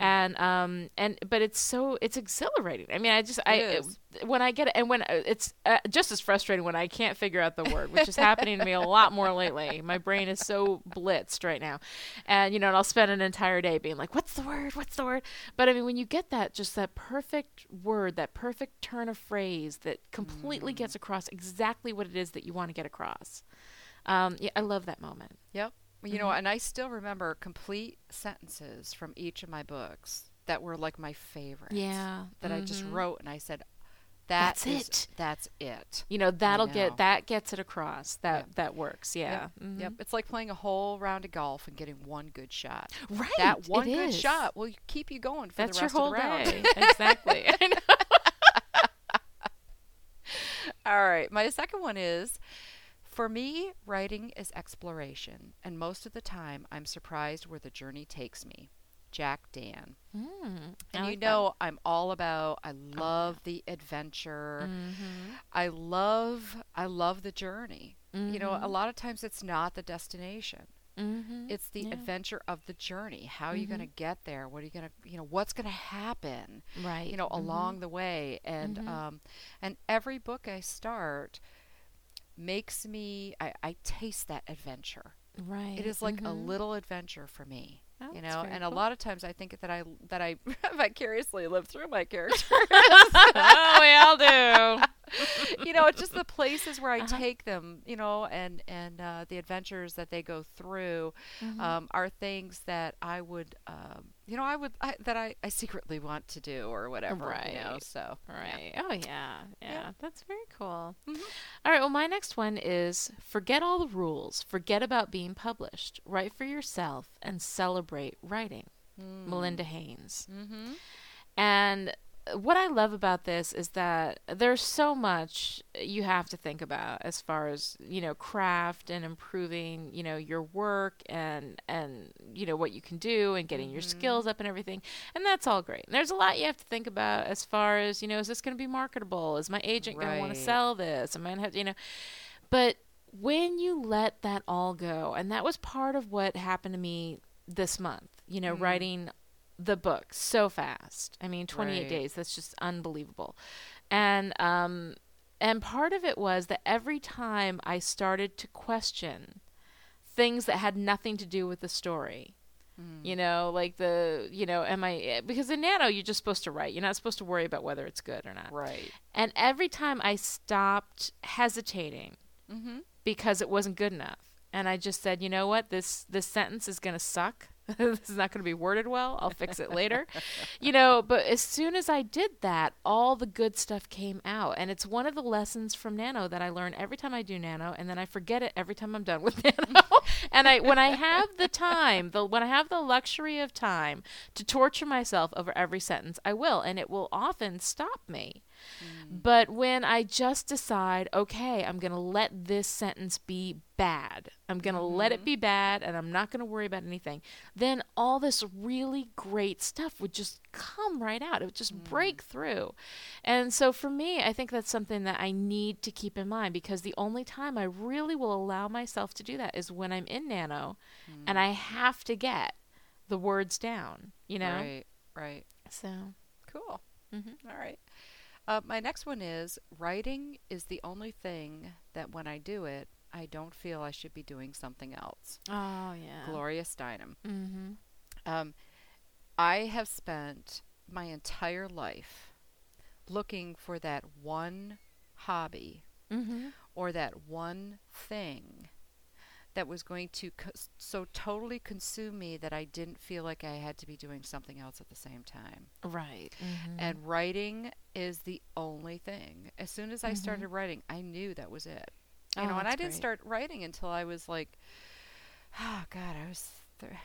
And um and but it's so it's exhilarating. I mean i just i is. when i get it and when uh, it's uh, just as frustrating when i can't figure out the word which is happening to me a lot more lately. My brain is so blitzed right now. And you know and i'll spend an entire day being like what's the word? What's the word? But i mean when you get that just that perfect word that perfect turn of phrase that completely gets across exactly what it is that you want to get across. Um, yeah, i love that moment. Yep. You know, Mm-hmm. and I still remember complete sentences from each of my books that were like my favorites. Yeah. That I just Mhm. wrote and I said, "That That's is- it." That's it. you know that'll know. get that gets it across that Yeah. that works yeah Yep. Mhm. Yep. It's like playing a whole round of golf and getting one good shot. right That it one good is. shot will keep you going for that's the your rest whole of the round. day exactly I know. All right. My second one is for me, writing is exploration, and most of the time I'm surprised where the journey takes me. Jack Dann. Mm, And you like that. know, I'm all about I love the adventure. Mhm. I love I love the journey. You know, a Mhm. lot of times it's not the destination. Mhm. It's the Yeah. adventure of the journey. How are you going to get there? What are you going to, you know, what's going to happen? right you know along the way and um and every book i start makes me i, I taste that adventure right it is like a Mhm. little adventure for me Oh, you know and a lot of times i think that i that i vicariously live through my characters oh we all do you know it's just the places where i Uh-huh. take them you know and and uh, the adventures that they go through Mhm. um, are things that i would um, you know i would I, that I, I secretly want to do or whatever you know Right. so yeah. Right. Oh yeah. Yeah. That's very cool. Mhm. All right. Well, my next one is forget all the rules. Forget about being published. Write for yourself and celebrate writing. Melinda Haynes. mm-hmm. And what I love about this is that there's so much you have to think about as far as you know craft and improving you know your work and and you know what you can do and getting your mm-hmm. skills up and everything and that's all great. And there's a lot you have to think about as far as you know is this going to be marketable? Is my agent going to want to sell this? Am I going to have you know? But when you let that all go, and that was part of what happened to me this month, you know, mm-hmm. writing the book so fast. I mean, 28 Right. days, that's just unbelievable. And um and part of it was that every time I started to question things that had nothing to do with the story. You know, like the, you know, am I because in Nano you're just supposed to write. You're not supposed to worry about whether it's good or not. right And every time I stopped hesitating mm-hmm. because it wasn't good enough. And I just said, you know what, this this sentence is going to suck this is not going to be worded well. I'll fix it later. you know, but as soon as I did that, all the good stuff came out. And it's one of the lessons from Nano that I learn every time I do Nano and then I forget it every time I'm done with Nano. and I when I have the time, the when I have the luxury of time to torture myself over every sentence, I will and it will often stop me. Mm. But when I just decide, okay, I'm going to let this sentence be bad, I'm going to let it mm-hmm. be bad, and I'm not going to worry about anything, then all this really great stuff would just come right out. It would just break mm. through. And so for me, I think that's something that I need to keep in mind because the only time I really will allow myself to do that is when I'm in Nano and I mm. have to get the words down, you know? Right, right. So, Cool. Mhm. All right. Uh, my next one is writing is the only thing that when I do it, I don't feel I should be doing something else. oh, yeah. Gloria Steinem. Mm-hmm. Um, I have spent my entire life looking for that one hobby Mm-hmm. or that one thing that was going to co- so totally consume me that I didn't feel like I had to be doing something else at the same time. Right. Mm-hmm. And writing is the only thing. As soon as I started writing, I knew that was it. You Oh, know, and I didn't great. start writing until I was like, oh God, I was thir-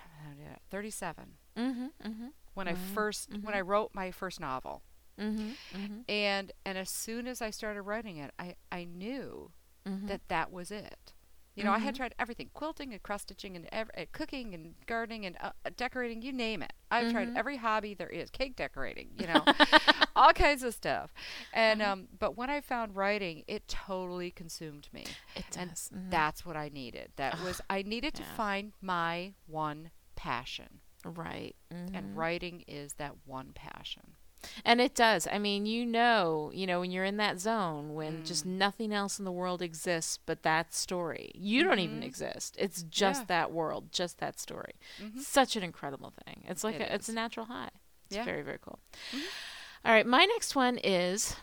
37 Mm-hmm. Mm-hmm. when I first when I wrote my first novel. Mm-hmm. Mm-hmm. And and as soon as I started writing it, I I knew Mm-hmm. that that was it. You know, I had tried everything: quilting and cross stitching and ev- uh, cooking and gardening and uh, uh, decorating. You name it. I've Mm-hmm. tried every hobby there is. Cake decorating. You know, all kinds of stuff. And Uh-huh. um, but when I found writing, it totally consumed me. It And does. Mhm. that's what I needed. That was I needed to find my one passion, Right. and Mhm. writing is that one passion. And it does. I mean, you know, you know, when you're in that zone when just Mm. nothing else in the world exists but that story. You don't even exist. It's just Mm-hmm. Yeah. that world, just that story. Mhm. Such an incredible thing. It's like It a, it's a natural high. It's Yeah. Mm-hmm. very very cool. All right, my next one is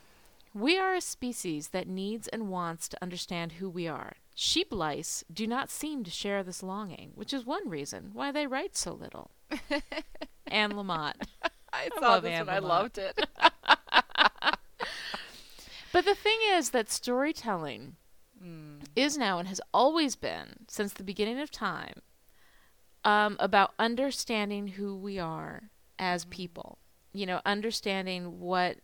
we are a species that needs and wants to understand who we are. Sheep lice do not seem to share this longing, which is one reason why they write so little. Anne Lamott. I, saw love this Anne and I loved it. But the thing is that storytelling Mm. is now and has always been since the beginning of time um, about understanding who we are as people. You know, understanding what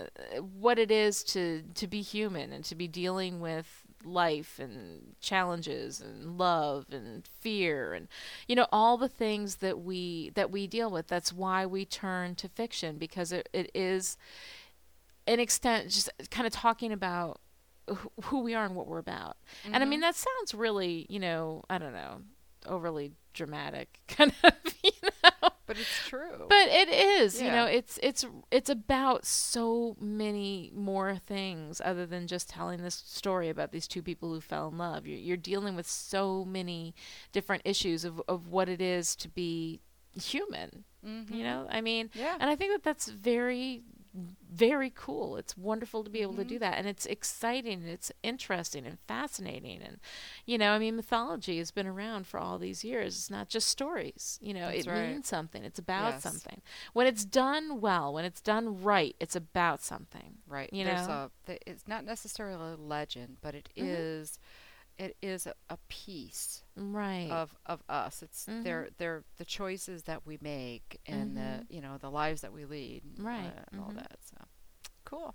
uh, what it is to to be human and to be dealing with life and challenges and love and fear and you know all the things that we that we deal with that's why we turn to fiction because it, it is an extent just kind of talking about wh- who we are and what we're about. And I mean that sounds really, you know, I don't know, overly dramatic kind of, you know. But it's true. But it is, you know, it's it's it's about so many more things other than just telling this story about these two people who fell in love. You're, you're dealing with so many different issues of of what it is to be human. Mhm. You know, I mean, Yeah. and I think that that's very, very cool. It's wonderful to be able Mm-hmm. to do that, and it's exciting, and it's interesting, and fascinating, and you know, I mean, mythology has been around for all these years. It's not just stories. You know, That's it right. means something. It's about Yes. something. When it's done well, when it's done right, it's about something. Right. You There's know? a th- it's not necessarily a legend, but it is it is a, a piece Right. of of us. It's Mhm. they're they're the choices that we make and the you know the lives that we lead Mm-hmm. Right. uh, and all Mhm. that. So cool.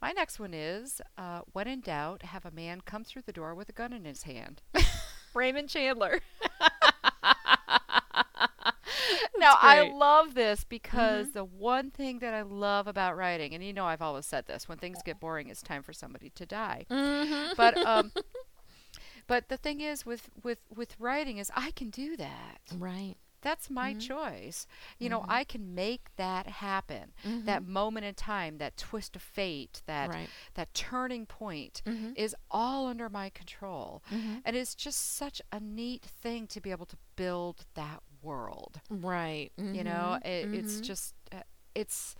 My next one is uh, when in doubt, have a man come through the door with a gun in his hand. Raymond Chandler. now I love this because the one thing that I love about writing, and you know I've always said this, when things get boring, it's time for somebody to die. mm-hmm. But um, but the thing is with with with writing is I can do that. Right. That's my Mm-hmm. choice. You know, I can make that happen. That moment in time, that twist of fate, that Mm-hmm. Right. that turning point Mhm. is all under my control. And it's just such a neat thing to be able to build that world. Right. You know, Mhm. it, it's Mhm. just uh, it's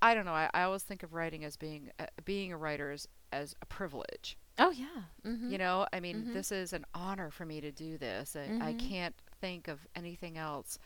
I don't know. I, I always think of writing as being uh, being a writer as, as a privilege. Oh yeah. Mm-hmm. You know, I mean, Mhm. this is an honor for me to do this. I, I Mhm. can't think of anything else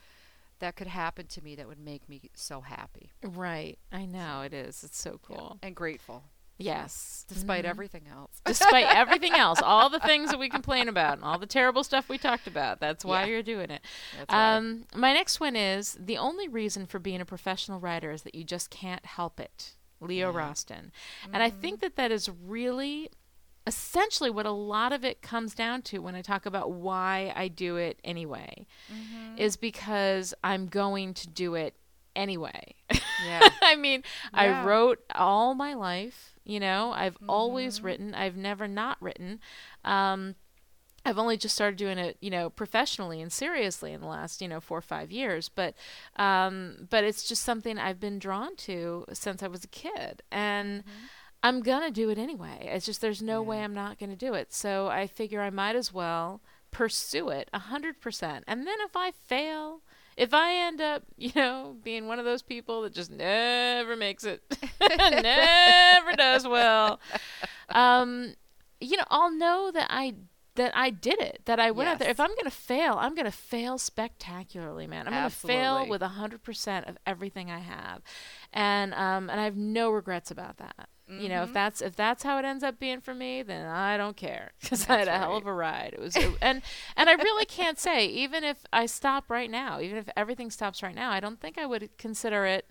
that could happen to me that would make me so happy Right. I know it is. It's so Yeah, cool. and grateful, Yes. despite Mhm. everything else. Despite everything else, all the things that we complain about, and all the terrible stuff we talked about. That's why Yeah. you're doing it. That's right. Um, my next one is the only reason for being a professional writer is that you just can't help it. Leo Yeah. Rosten. And I think that that is really essentially what a lot of it comes down to when I talk about why I do it anyway Mm-hmm. is because I'm going to do it anyway. yeah. I mean, Yeah. I wrote all my life. You know, I've always Mm-hmm. written. I've never not written. Um, I've only just started doing it, you know, professionally and seriously in the last, you know, four or five years. But, um, but it's just something I've been drawn to since I was a kid, and I'm gonna do it anyway. It's just there's no way Mm-hmm. I'm not gonna do it. So I figure I might as well pursue it a hundred percent. And then if I fail, if I end up, you know, being one of those people that just never makes it, never does well, um, you know, I'll know that I that I did it. That I went out there. If I'm gonna fail, I'm gonna fail spectacularly, man. I'm gonna fail with a hundred percent of everything I have, and um, and I have no regrets about that. You know, if Mhm. that's if that's how it ends up being for me, then I don't care because I had a That's hell of a ride. It was, it- and and I really can't say even if I stop right now, even if everything stops right now, I don't think I would consider it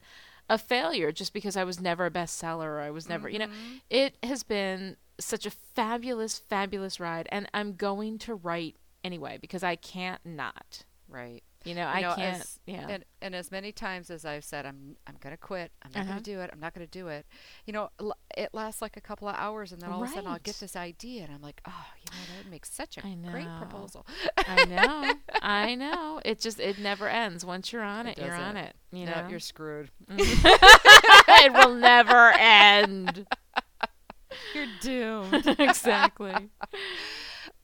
a failure just because I was never a bestseller or I was never, you know, Mm-hmm. it has been such a fabulous, fabulous ride, and I'm going to write anyway because I can't not. Right. You know, You I know, can't. as- yeah. And and as many times as I've said, I'm I'm gonna quit. I'm not Uh-huh. gonna do it. I'm not gonna do it. You know, l- it lasts like a couple of hours, and then all of a sudden I'll get this idea, and I'm like, oh, you know, that would make such a great proposal. I know. I know. It just it never ends. Once you're on it, It you're on it. You No, know, you're screwed. it will never end. You're doomed. exactly.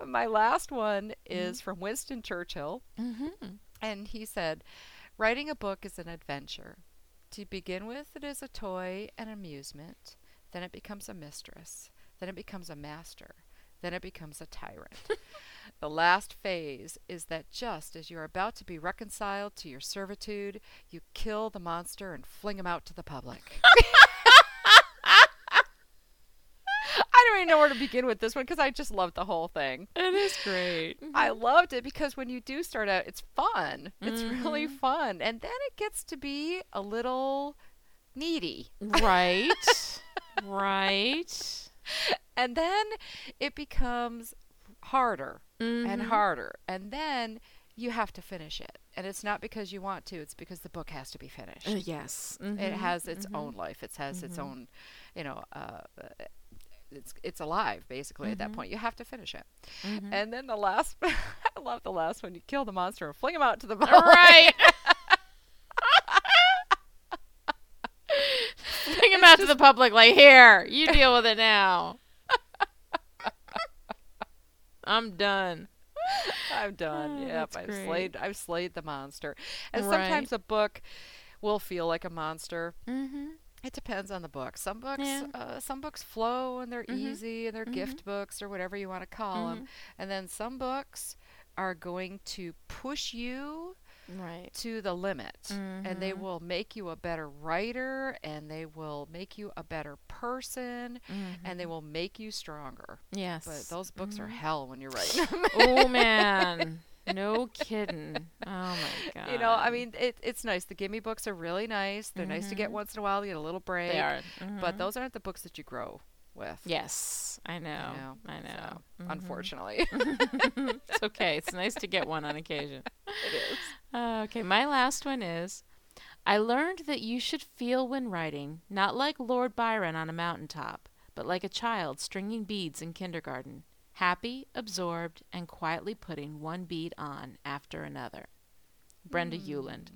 My last one is from Winston Churchill, hmm and he said, "Writing a book is an adventure. To begin with, it is a toy and amusement. Then it becomes a mistress. Then it becomes a master. Then it becomes a tyrant. the last phase is that just as you are about to be reconciled to your servitude, you kill the monster and fling him out to the public." I don't even know where to begin with this one because I just loved the whole thing. It is great. I loved it because when you do start out, it's fun. It's really Mhm. fun. And then it gets to be a little needy. Right. right. And then it becomes harder and Mhm. harder. And then you have to finish it. And it's not because you want to, it's because the book has to be finished. Uh, yes. It Mhm. has its Mhm. own life. It has its Mhm. own, you know, uh, it's it's alive basically at that Mhm. point. You have to finish it. Mhm. And then the last, I love the last one. You kill the monster and fling him out to the right. Bring him It's out to the public. Like here, you deal with it now. I'm done. I'm done. Oh, yep, I've great. slayed. I've slayed the monster. And Right. sometimes a book will feel like a monster. Mm-hmm. It depends on the book. Some books, Yeah. uh, some books flow and they're Mhm. easy and they're Mhm. gift books or whatever you want to call them. And then some books are going to push you Right. to the limit and they Mhm. will make you a better writer and they will make you a better person and they will make you stronger. Yes. But those books are Mhm. hell when you're writing them. oh man. No kidding. Oh my god. you know, I mean, it, it's nice. The gimme books are really nice. They're nice to get Mhm. once in a while to get a little break. they are. But Mhm. those aren't the books that you grow with. Yes, I know. know, I know. so, Mhm. Unfortunately, it's okay. It's nice to get one on occasion. it is. Uh, okay, my last one is I learned that you should feel when writing, not like Lord Byron on a mountaintop, but like a child stringing beads in kindergarten, happy, absorbed, and quietly putting one bead on after another. Brenda Ueland.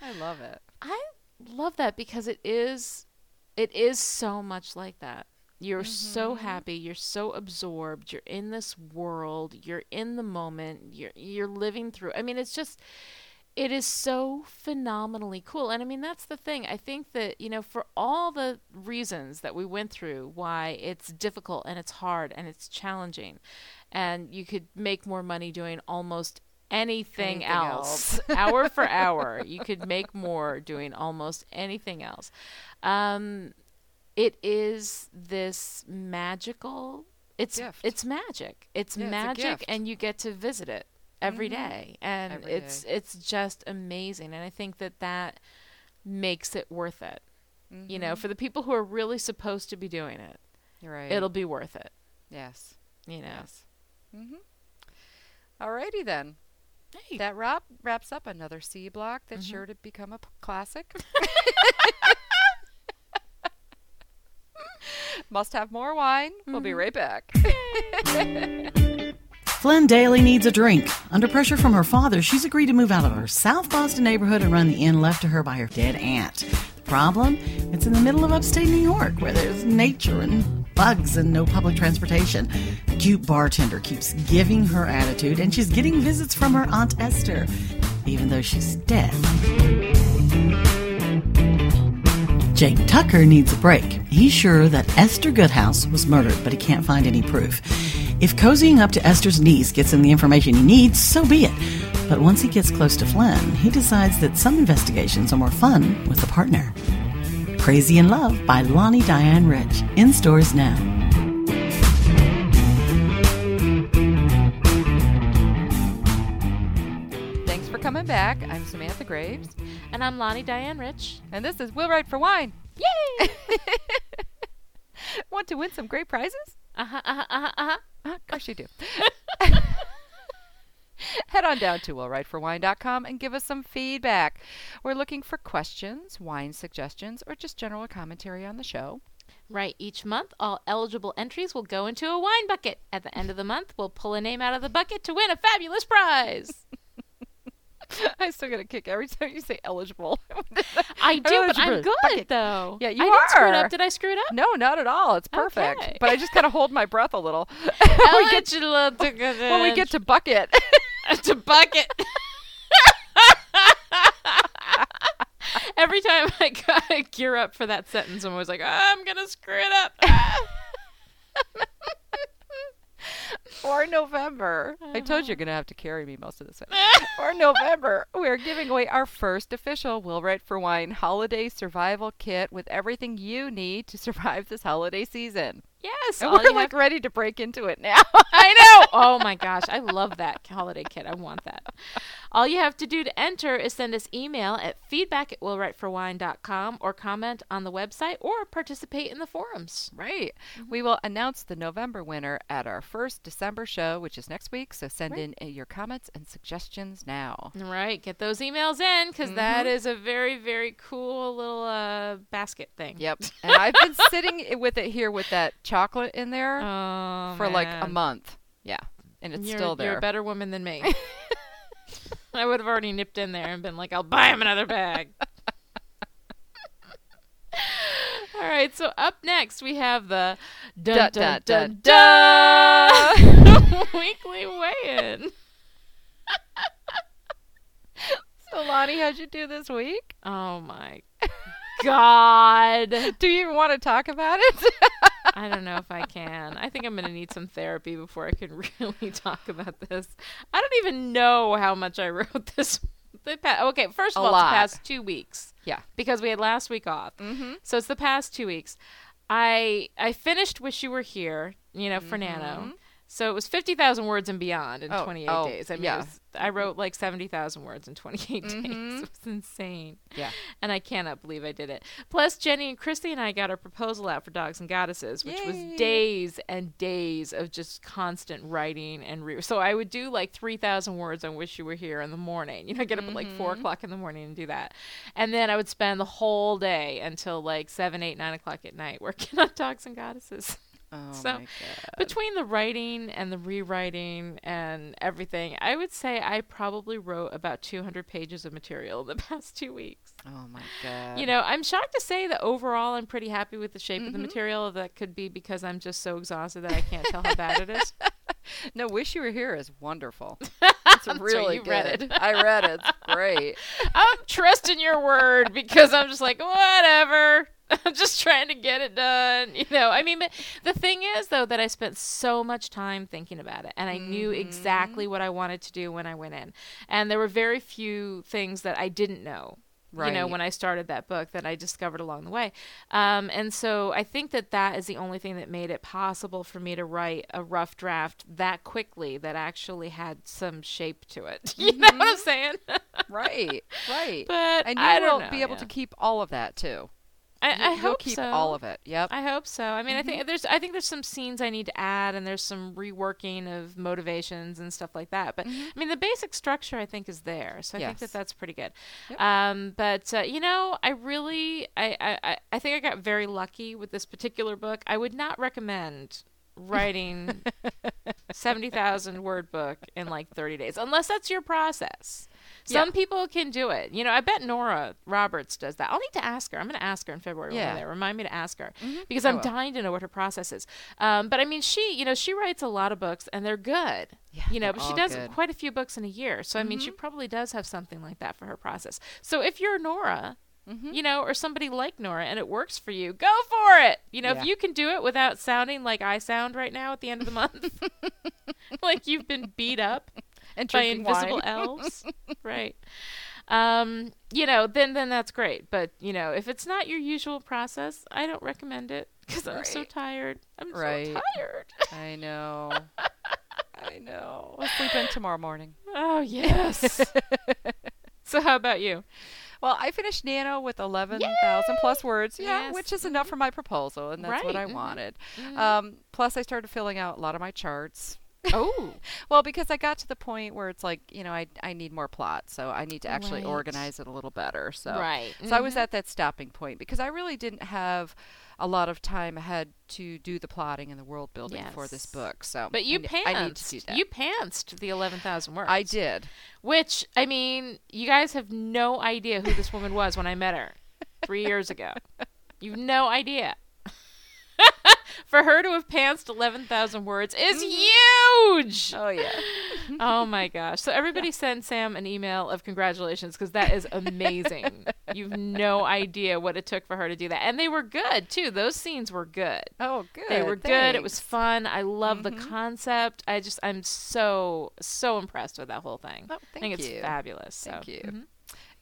I love it. I love that because it is it is so much like that. You're so Mm-hmm. happy, you're so absorbed, you're in this world, you're in the moment, you're you're living through. I mean, it's just it is so phenomenally cool. And I mean, that's the thing. I think that, you know, for all the reasons that we went through, why it's difficult and it's hard and it's challenging, and you could make more money doing almost anything, Anything else, hour for hour, you could make more doing almost anything else. Um, it is this magical. It's Gift. it's magic. It's Yeah, magic, gift. and you get to visit it every day, and Every it's it's just amazing. And I think that that makes it worth it. You know, for the people who are really supposed to be doing it, right. it'll be worth it. yes. You know. Yes. Mm-hmm. Alrighty then. Hey. That wrap, wraps up another C block that's Mm-hmm. sure to become a p- classic. Must have more wine. We'll be right back. Flynn Daly needs a drink. Under pressure from her father, she's agreed to move out of her South Boston neighborhood and run the inn left to her by her dead aunt. The problem? It's in the middle of upstate New York, where there's nature and bugs and no public transportation. Cute bartender keeps giving her attitude, and she's getting visits from her Aunt Esther, even though she's dead. Jake Tucker needs a break. He's sure that Esther Goodhouse was murdered, but he can't find any proof. If cozying up to Esther's niece gets him the information he needs, so be it. But once he gets close to Flynn, he decides that some investigations are more fun with a partner. Crazy in Love by Lani Diane Rich. In stores now. Coming back. I'm Samantha Graves, And I'm Lani Diane Rich. and this is Will Write for Wine. Yay! Want to win some great prizes? uh huh. Uh huh. Uh huh. Uh-huh. Uh, of course you do. Head on down to willwriteforwine.com and give us some feedback. We're looking for questions, wine suggestions, or just general commentary on the show. Right. Each month, all eligible entries will go into a wine bucket. At the end of the month, we'll pull a name out of the bucket to win a fabulous prize. I still get a kick every time you say eligible. I do, but I'm good bucket. though. Yeah, you I didn't screw it are. up. Did I screw it up? no, not at all. It's perfect. Okay. But I just kind of hold my breath a little. Eligible to when we get to bucket. to bucket. Every time I gotta gear up for that sentence, I'm always like, "Ah, I'm gonna screw it up. Or November. I told you you're going to have to carry me most of this or November, we're giving away our first official Will Write for Wine holiday survival kit with everything you need to survive this holiday season. Yes, And we're like have- ready to break into it now. I know. Oh my gosh, I love that holiday kit. I want that. All you have to do to enter is send us email at feedback at willwriteforwine.com or comment on the website or participate in the forums. right. We will announce the November winner at our first December show, which is next week. So send in uh, your comments and suggestions now. All right, get those emails in because is a very, very cool little uh, basket thing. Yep. And I've been sitting with it here with that chocolate in there Oh, for like a month. Yeah. And it's you're, still there. You're a better woman than me. I would have already nipped in there and been like, I'll buy him another bag. All right, so up next we have the dun Dun, dun dun, dun, dun, weekly weigh-in. So Lani, how'd you do this week? Oh my god! Do you even want to talk about it? I don't know if I can. I think I'm going to need some therapy before I can really talk about this. I don't even know how much I wrote this. The pa- okay, first of A all, lot. it's the past two weeks yeah. because we had last week off. Mm-hmm. So it's the past two weeks. I I finished "Wish You Were Here," you know, for Nano. So it was fifty thousand words and beyond in Mm-hmm. Oh, twenty eight oh, days. I mean, yeah. was, I wrote like seventy thousand words in twenty eight Mhm. days. It was insane. Yeah. And I cannot believe I did it. Plus, Jenny and Christy and I got our proposal out for Dogs and Goddesses, which Yay. was days and days of just constant writing and re- so I would do like three thousand words on "Wish You Were Here" in the morning. You know, get up at like four Mm-hmm. o'clock in the morning and do that, and then I would spend the whole day until like seven, eight, nine o'clock at night working on Dogs and Goddesses. Oh So, my god. Between the writing and the rewriting and everything, I would say I probably wrote about 200 pages of material in the past two weeks. Oh my god. You know, I'm shocked to say that overall I'm pretty happy with the shape Mm-hmm. of the material. That could be because I'm just so exhausted that I can't tell how bad it is. No, Wish You Were Here is wonderful. It's really read good. it. I read it. It's great. I'm trusting your word because I'm just like, whatever. I'm just trying to get it done. You know, I mean, but the thing is, though, that I spent so much time thinking about it and I knew exactly mm-hmm. what I wanted to do when I went in. And there were very few things that I didn't know. You know, when I started that book that I discovered along the way. Um, and so I think that that is the only thing that made it possible for me to write a rough draft that quickly that actually had some shape to it. You know what I'm saying? Right. Right. but and you I don't know, be able yeah. to keep all of that too. I, I You'll hope keep so. all of it. Yep. I hope so. I mean, I Mm-hmm. think there's I think there's some scenes I need to add, and there's some reworking of motivations and stuff like that. But I mean, the basic structure I think is there, so I think Mm-hmm. That that's pretty good. Yep. Um, but uh, you know, I really I, I I- I think I got very lucky with this particular book. I would not recommend writing 70,000 word book in like 30 days unless that's your process. Some Yeah. people can do it. You know, I bet Nora Roberts does that. I'll need to ask her. I'm going to ask her in February Yeah. there. Remind me to ask her because I I'm will. dying to know what her process is. Um, but I mean, she, you know, she writes a lot of books and they're good. Yeah, you know, but she does good. Mm-hmm. quite a few books in a year. So I mean, she probably does have something like that for her process. So if you're Nora, Mm-hmm. you know, or somebody like Nora and it works for you, go for it. You know, Yeah. if you can do it without sounding like I sound right now at the end of the month, like you've been beat up and by invisible wine. elves, right? Um, you know, then then that's great. But you know, if it's not your usual process, I don't recommend it because I'm so tired. I'm Right. so tired. I know. I know. I'll sleep in tomorrow morning. oh yes. so how about you? Well, I finished Nano with 11,000 plus words, yeah, Yes. which is enough for my proposal, and that's what Right, I mhm. wanted. Um, plus, I started filling out a lot of my charts. Oh, Well, because I got to the point where it's like, you know, I, I need more plot, so I need to actually Right. organize it a little better. So, Right. so I was mm-hmm. at that stopping point because I really didn't have a lot of time ahead to do the plotting and the world building for this book. So, but you I, ne- I need to do that. You pantsed the eleven thousand words. I did. Which I mean, you guys have no idea who this woman was when I met her three years ago. You've no idea. For her to have pantsed eleven thousand words is huge. Oh yeah. oh my gosh! So everybody send Sam an email of congratulations because that is amazing. You've no idea what it took for her to do that, and they were good too. Those scenes were good. Oh, good. They were good. It was fun. I love the Mhm. concept. I just I'm so so impressed with that whole thing. Oh, I think thank it's fabulous. So. Thank you. mhm.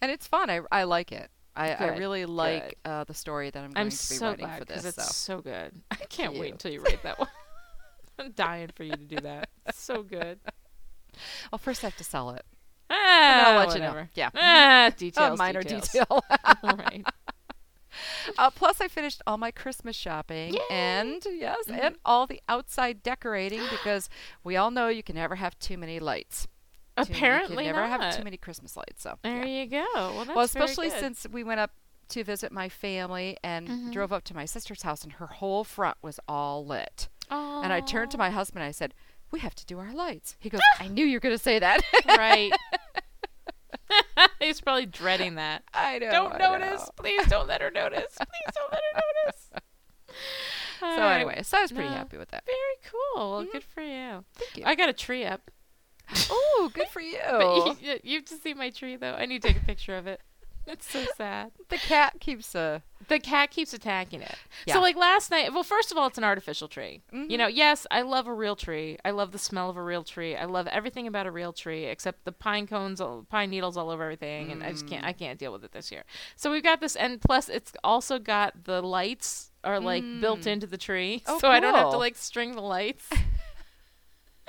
and it's fun. I, I like it. I, I really like uh, the story that I'm going I'm to be so writing glad for this. it's So. so good. I can't wait until you write that one. I'm dying for you to do that. It's so good. Well, first I have to sell it. Ah, I'll let you know. Yeah. Ah, details. minor details. detail. right. uh, plus, I finished all my Christmas shopping Yay! and yes, Mm-hmm. and all the outside decorating because we all know you can never have too many lights. Apparently never not. have too many Christmas lights. So There yeah. you go. Well, that's well, especially since we went up to visit my family and Mhm. drove up to my sister's house, and her whole front was all lit. Oh, And I turned to my husband and I said, "We have to do our lights." He goes, "I knew you were going to say that." right. He's probably dreading that. I don't know. don't I notice. know. Please don't let her notice. Please don't let her notice. So anyway, so I was pretty No. happy with that. Very cool. Well, Good for you. Thank you. I got a tree up. oh, good for you. But you, you have to see my tree, though. I need to take a picture of it. It's so sad. the cat keeps uh The cat keeps attacking it. Yeah. So, like last night, well, first of all, it's an artificial tree. You Mhm. know, yes, I love a real tree. I love the smell of a real tree. I love everything about a real tree except the pine cones, all- pine needles all over everything, and I just can't. I can't deal with it this year. So we've got this, and plus, it's also got the lights are like built into the tree, Oh, so I don't have to like string the lights.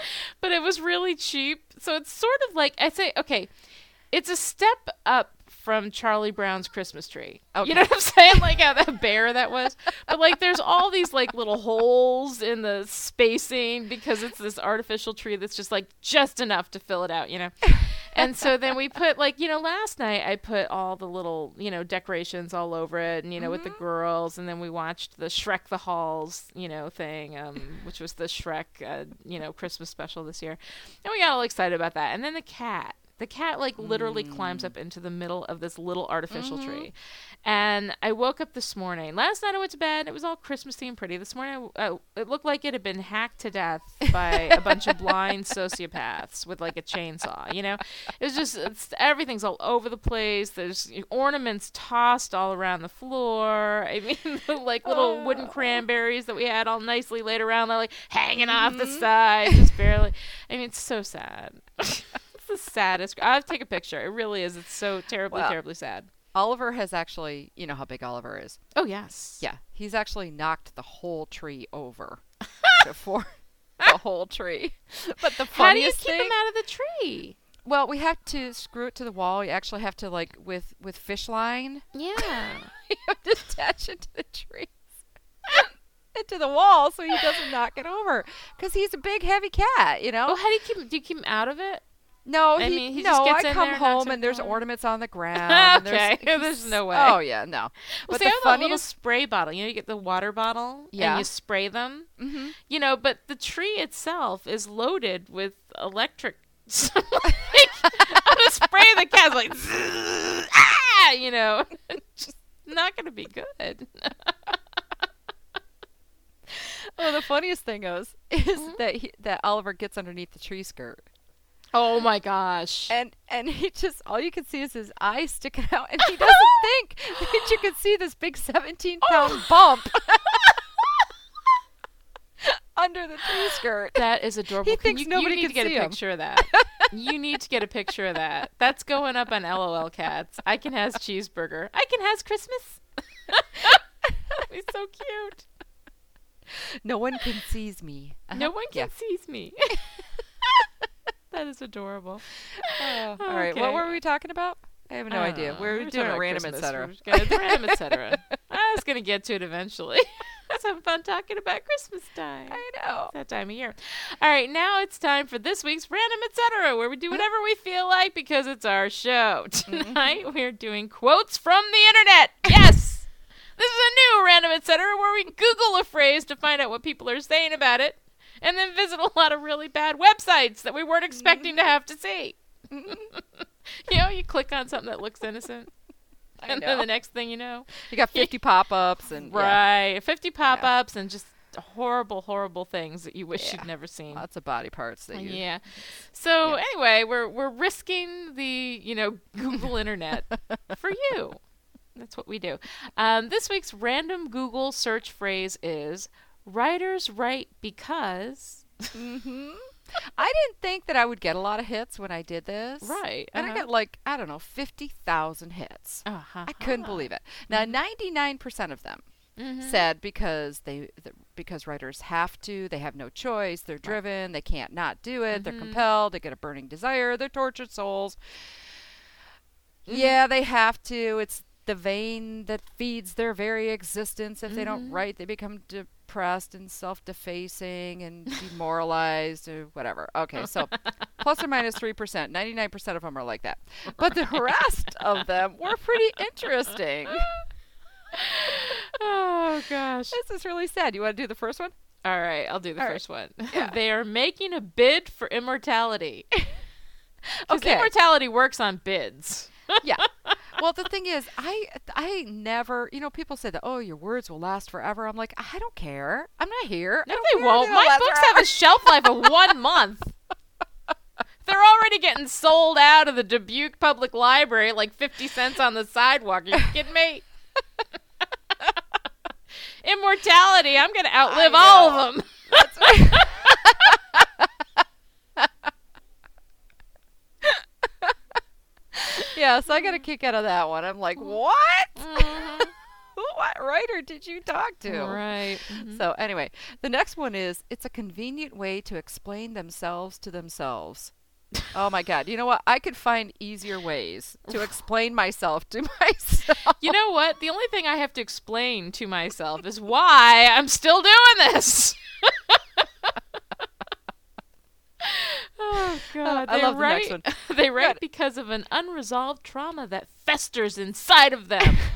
but it was really cheap, so it's sort of like I say, okay, it's a step up from Charlie Brown's Christmas tree. You know what I'm saying? Like how that bear that was. But like there's all these like little holes in the spacing because it's this artificial tree that's just like just enough to fill it out, you know. And so then we put like, you know, last night I put all the little, you know, decorations all over it and you know with the girls and then we watched the Shrek the Halls, you know, thing um which was the Shrek uh, you know, Christmas special this year. And we got all excited about that. And then the cat The cat like literally climbs Mm. up into the middle of this little artificial Mm-hmm. tree. And I woke up this morning. Last night I went to bed. It was all Christmassy and pretty. This morning I, I- it looked like it had been hacked to death by a bunch of blind sociopaths with like a chainsaw. You know, it was just it's, everything's all over the place. There's ornaments tossed all around the floor. I mean, the, like little wooden cranberries that we had all nicely laid around, they're like hanging off the side, just barely. I mean, it's so sad. the saddest. I have to take a picture. It really is. It's so terribly, Well, terribly sad. Oliver has actually, you know how big Oliver is. Oh yes. Yeah, he's actually knocked the whole tree over before the whole tree. But the How do you keep thing, him out of the tree? well, we have to screw it to the wall. You actually have to like with with fish line. Yeah. you have to attach it to the trees. into the wall so he doesn't knock it over because he's a big heavy cat you know well, how do you keep? Do you keep him out of it? No I he, mean, he no i come and home and there's ornaments on the ground and Okay, there's, there's no way. oh yeah no Well, but the I little funniest spray bottle. You know, you get the water bottle Yeah. and you spray them. Mhm. You know, but the tree itself is loaded with electric. Like, I'm gonna spray the cat like, ah, you know, just not gonna be good. well the funniest thing is is Mm-hmm. that he, that oliver gets underneath the tree skirt Oh my gosh. and and he just all you can see is his eyes sticking out and he doesn't think that you can see this big 17 pound bump under the tree skirt That is adorable. He Can thinks you, nobody you need can to get see a him. picture of that. you need to get a picture of that. That's going up on LOL Cats. I can has cheeseburger. I can has Christmas. He's so cute. no one can seize me No Uh-huh. one Yeah. can seize me. that is adorable. Oh, all right what were we talking about i have no idea we're we were doing a random etc We were gonna- random etc. I was gonna get to it eventually. Let's have fun talking about Christmas time. i know that time of year. All right, now it's time for this week's random etc., where we do whatever we feel like because it's our show. Mm-hmm. Tonight we're doing quotes from the internet. Yes. This is a new random etc. where we Google a phrase to find out what people are saying about it, and then visit a lot of really bad websites that we weren't expecting to have to see. you know, you click on something that looks innocent, and then the next thing you know, you got 50 pop-ups and yeah, right, fifty pop-ups and just horrible, horrible things that you wish Yeah. you'd never seen. lots of body parts that you Yeah. So Yeah. anyway, we're we're risking the you know Google Internet for you. That's what we do. Um, this week's random Google search phrase is "writers write because." hmm I didn't think that I would get a lot of hits when I did this. Right, And I uh-huh. got like, I don't know, 50,000 hits. Uh-huh. I couldn't believe it. Now, 99% of them Mhm. said because they th- because writers have to, they have no choice, they're driven, they can't not do it, they're Mhm. compelled, they get a burning desire, they're tortured souls. Mm-hmm. Yeah, they have to. It's the vein that feeds their very existence. If they don't Mhm. write, they become depressed and self-defacing and demoralized or whatever. Okay, so plus or minus 3%. 99% of them are like that. But the rest of them were pretty interesting. Oh gosh. This is really sad. You want to do the first one? All right, I'll do the All right. first one. Yeah. they are making a bid for immortality. Okay. immortality works on bids. yeah. Well, the thing is, I I never, you know, people say that, oh, your words will last forever. I'm like, I don't care. I'm not here. No, they won't. My books forever. have a shelf life of one month. They're already getting sold out of the Dubuque Public Library like 50 cents on the sidewalk. Are you kidding me? Immortality. I'm going to outlive all of them. yeah, so I got a kick out of that one. I'm like, what? Mhm. what writer did you talk to? Right. Mhm. So anyway, the next one is it's a convenient way to explain themselves to themselves. oh my god. You know what? I could find easier ways to explain myself to myself. You know what? The only thing I have to explain to myself is why I'm still doing this. oh God! I they love the write, next They write because of an unresolved trauma that festers inside of them.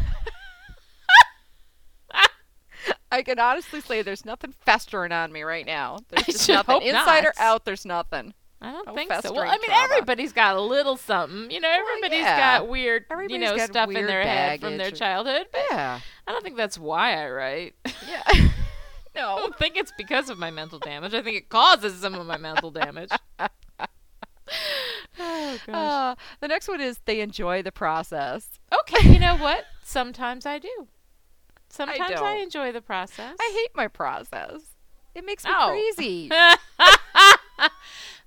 I can honestly say there's nothing festering on me right now. There's just nothing. Inside or out, there's nothing. I don't No think so. Well, I mean, trauma. everybody's got a little something. You know, everybody's yeah. got weird, you know, stuff in their head from their childhood. But Yeah. I don't think that's why I write. Yeah. I don't think it's because of my mental damage. I think it causes some of my mental damage. oh gosh. Uh, the next one is they enjoy the process. okay, you know what? Sometimes I do. Sometimes I, don't. enjoy the process. I hate my process. It makes me Oh. crazy.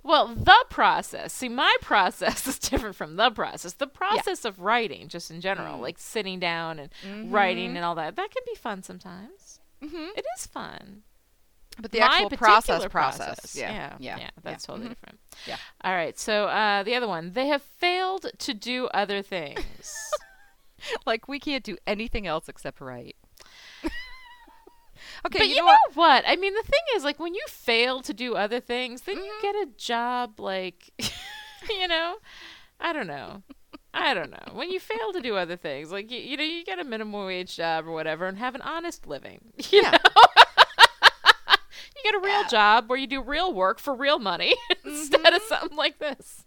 well, the process. See, my process is different from the process. The process of writing, just in general, Mm. like sitting down and writing Mhm. and all that, that can be fun sometimes. Hmm It is fun. But the my actual particular process, process. Yeah. yeah, Yeah. yeah, that's totally Mhm. different. Yeah. All right. So uh, the other one, they have failed to do other things. Like we can't do anything else except write. okay, but you, you, know, know, what? what? I mean, the thing is, like, when you fail to do other things, then you Mhm. get a job, like, you know, I don't know. I don't know. When you fail to do other things, like, you, you know, you get a minimum wage job or whatever and have an honest living. You Yeah. know? you get a real Yeah. job where you do real work for real money mm-hmm. instead of something like this.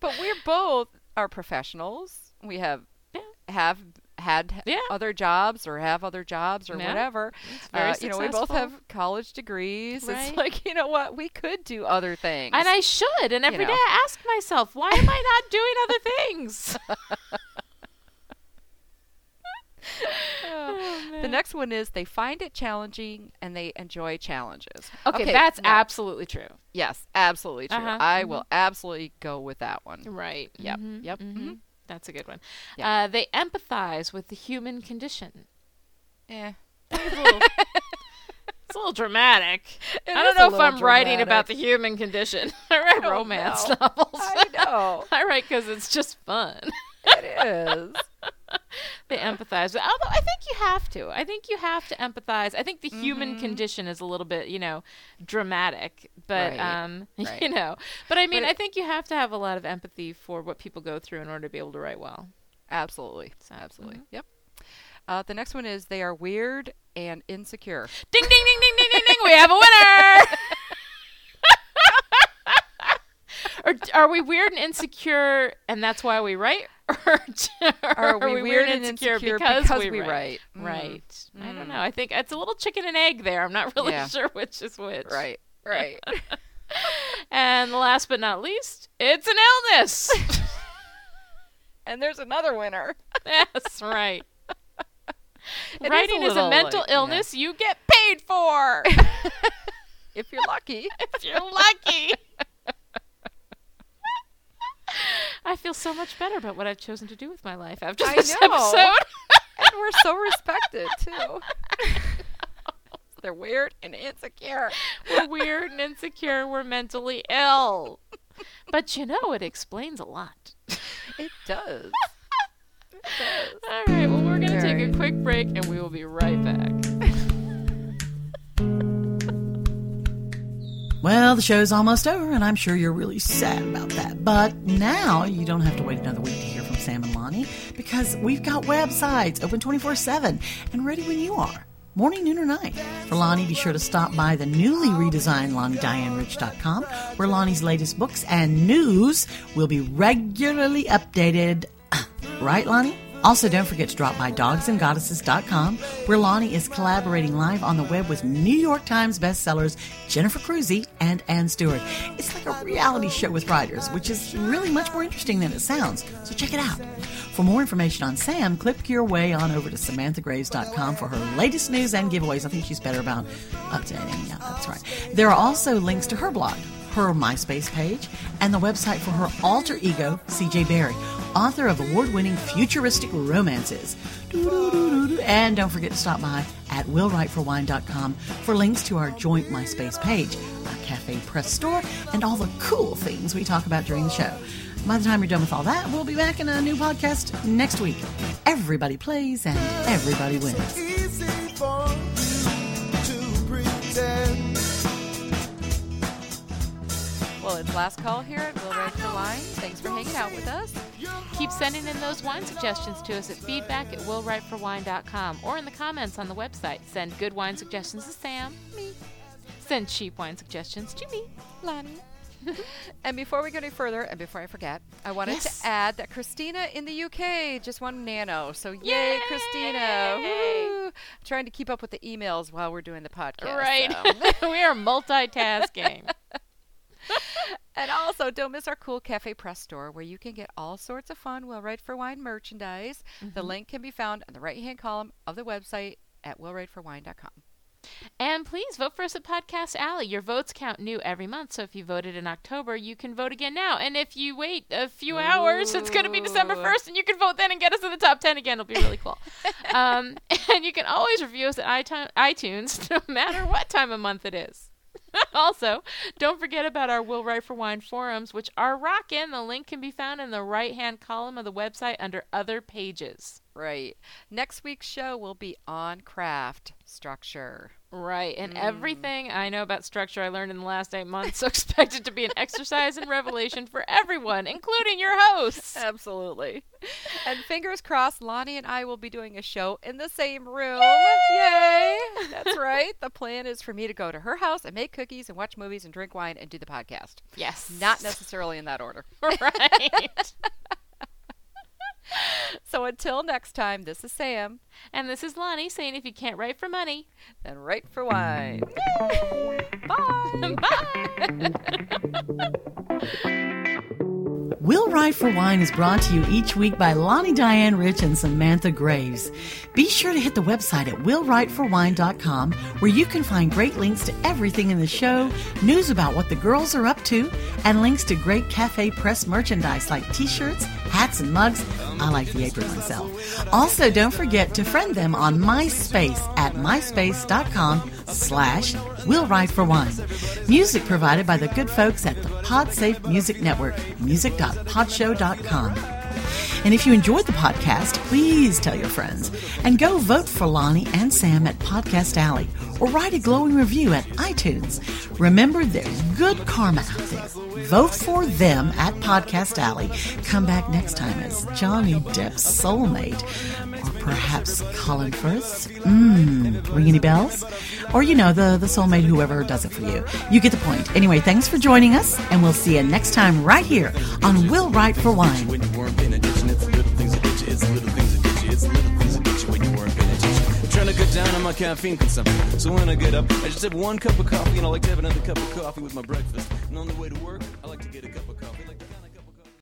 But we're both are professionals. We have Yeah. have had Yeah. other jobs or have other jobs or Yeah. whatever. Uh, you know, we both have college degrees. Right. It's like, you know what? We could do other things. And I should. And every day know. I ask myself, why am I not doing other things? Oh, the next one is they find it challenging and they enjoy challenges. Okay, that's now- absolutely true. Yes, absolutely true. Uh-huh, I mhm. will absolutely go with that one. Right. Yep, Mhm, yep, mhm. That's a good one. Yeah. Uh, they empathize with the human condition. Yeah. It's a little, it's a little dramatic. It I don't know if I'm writing about the human condition. I write don't romance know. novels. I know. I write because it's just fun. it is. They empathize. But Although I think you have to. I think you have to empathize. I think the human Mhm. condition is a little bit, you know, dramatic. But Right, um you know. But I mean But I think you have to have a lot of empathy for what people go through in order to be able to write well. Absolutely. So, Absolutely. mhm. Yep. Uh, the next one is they are weird and insecure. Ding ding ding ding ding ding ding. We have a winner. or are we weird and insecure, and that's why we write? Or, Are we weird and insecure because, we, we write? write? Mm. Right. I don't Mm. know. I think it's a little chicken and egg there. I'm not really Yeah. sure which is which. Right. Right. And last but not least, it's an illness. and there's another winner. That's right. It is a Writing is a, mental like, yeah. illness you get paid for if you're lucky. if you're lucky. I feel so much better about what I've chosen to do with my life after I this know. episode. and we're so respected too. They're weird and insecure. we're weird and insecure. and We're mentally ill. But you know, it explains a lot. It does. It does. All right, well, we're going to take a quick break and we will be right back. Well, the show's almost over, and I'm sure you're really sad about that. But now you don't have to wait another week to hear from Sam and Lani because we've got websites open 24 7 and ready when you are. Morning, noon, or night. For Lani, be sure to stop by the newly redesigned LaniDianeRich.com, where Lani's latest books and news will be regularly updated. Right, Lani? Also, don't forget to drop by dogsandgoddesses.com, where Lonnie is collaborating live on the web with New York Times bestsellers Jennifer Crusie and Anne Stuart. It's like a reality show with writers, which is really much more interesting than it sounds, so check it out. For more information on Sam, click your way on over to SamanthaGraves.com for her latest news and giveaways. I think she's better about updating. Yeah, that's right. There are also links to her blog, her MySpace page, and the website for her alter ego, CJ Barry, author of award winning futuristic romances. And don't forget to stop by at willwriteforwine.com for links to our joint MySpace page, our cafe press store, and all the cool things we talk about during the show. By the time you're done with all that, we'll be back in a new podcast next week. Everybody plays and everybody wins. Well, it's last call here at Will Write for Wine. Thanks for hanging out with us. Keep sending in those wine suggestions to us at feedback at willwriteforwine.com or in the comments on the website. Send good wine suggestions to Sam, me, Send cheap wine suggestions to me. Lani. and before we go any further, and before I forget, I wanted Yes. to add that Christina in the UK just won Nano. So yay, Yay! Christina! Woo! trying to keep up with the emails while we're doing the podcast. Right. so. we are multitasking. and also, don't miss our cool Cafe Press store where you can get all sorts of fun Will Write for Wine merchandise. The link can be found in the right hand column of the website at willwriteforwine.com. And please vote for us at Podcast Alley. Your votes count new every month, so if you voted in October, you can vote again now. And if you wait a few hours, it's going to be December 1st, and you can vote then and get us in the top 10 again. It'll be really cool. um, and you can always review us at iTunes, no matter what time of month it is. also, don't forget about our Will Write for Wine forums, which are rockin'. The link can be found in the right hand column of the website under Other Pages. Right. Next week's show will be on craft structure. Right, and mm. everything I know about structure I learned in the last eight months, so expect it to be an exercise in revelation for everyone, including your hosts. Absolutely. And fingers crossed, Lani and I will be doing a show in the same room. Yay! That's right. The plan is for me to go to her house and make cookies and watch movies and drink wine and do the podcast. Yes. Not necessarily in that order. right. So until next time, this is Sam, and this is Lani saying if you can't write for money, then write for wine. Bye. bye. Will Write for Wine is brought to you each week by Lani Diane Rich and Samantha Graves. Be sure to hit the website at willwriteforwine.com where you can find great links to everything in the show, news about what the girls are up to, and links to great Cafe Press merchandise like t-shirts, hats, and mugs. I like the apron myself. Also, don't forget to friend them on MySpace at myspace.com slash Will Write for Wine. Music provided by the good folks at the PodSafe Music Network, music.podshow.com. And if you enjoyed the podcast, please tell your friends and go vote for Lani and Sam at Podcast Alley or write a glowing review at iTunes. Remember, there's good karma out there. Vote for them at Podcast Alley. Come back next time as Johnny Depp's soulmate or perhaps Colin Firth. Mmm, ring any bells? Or, you know, the, the soulmate, whoever does it for you. You get the point. Anyway, thanks for joining us, and we'll see you next time right here on Will Write for Wine. Down on my caffeine consumption. So when I get up, I just have one cup of coffee, and I like to have another cup of coffee with my breakfast. And on the way to work, I like to get a cup of coffee.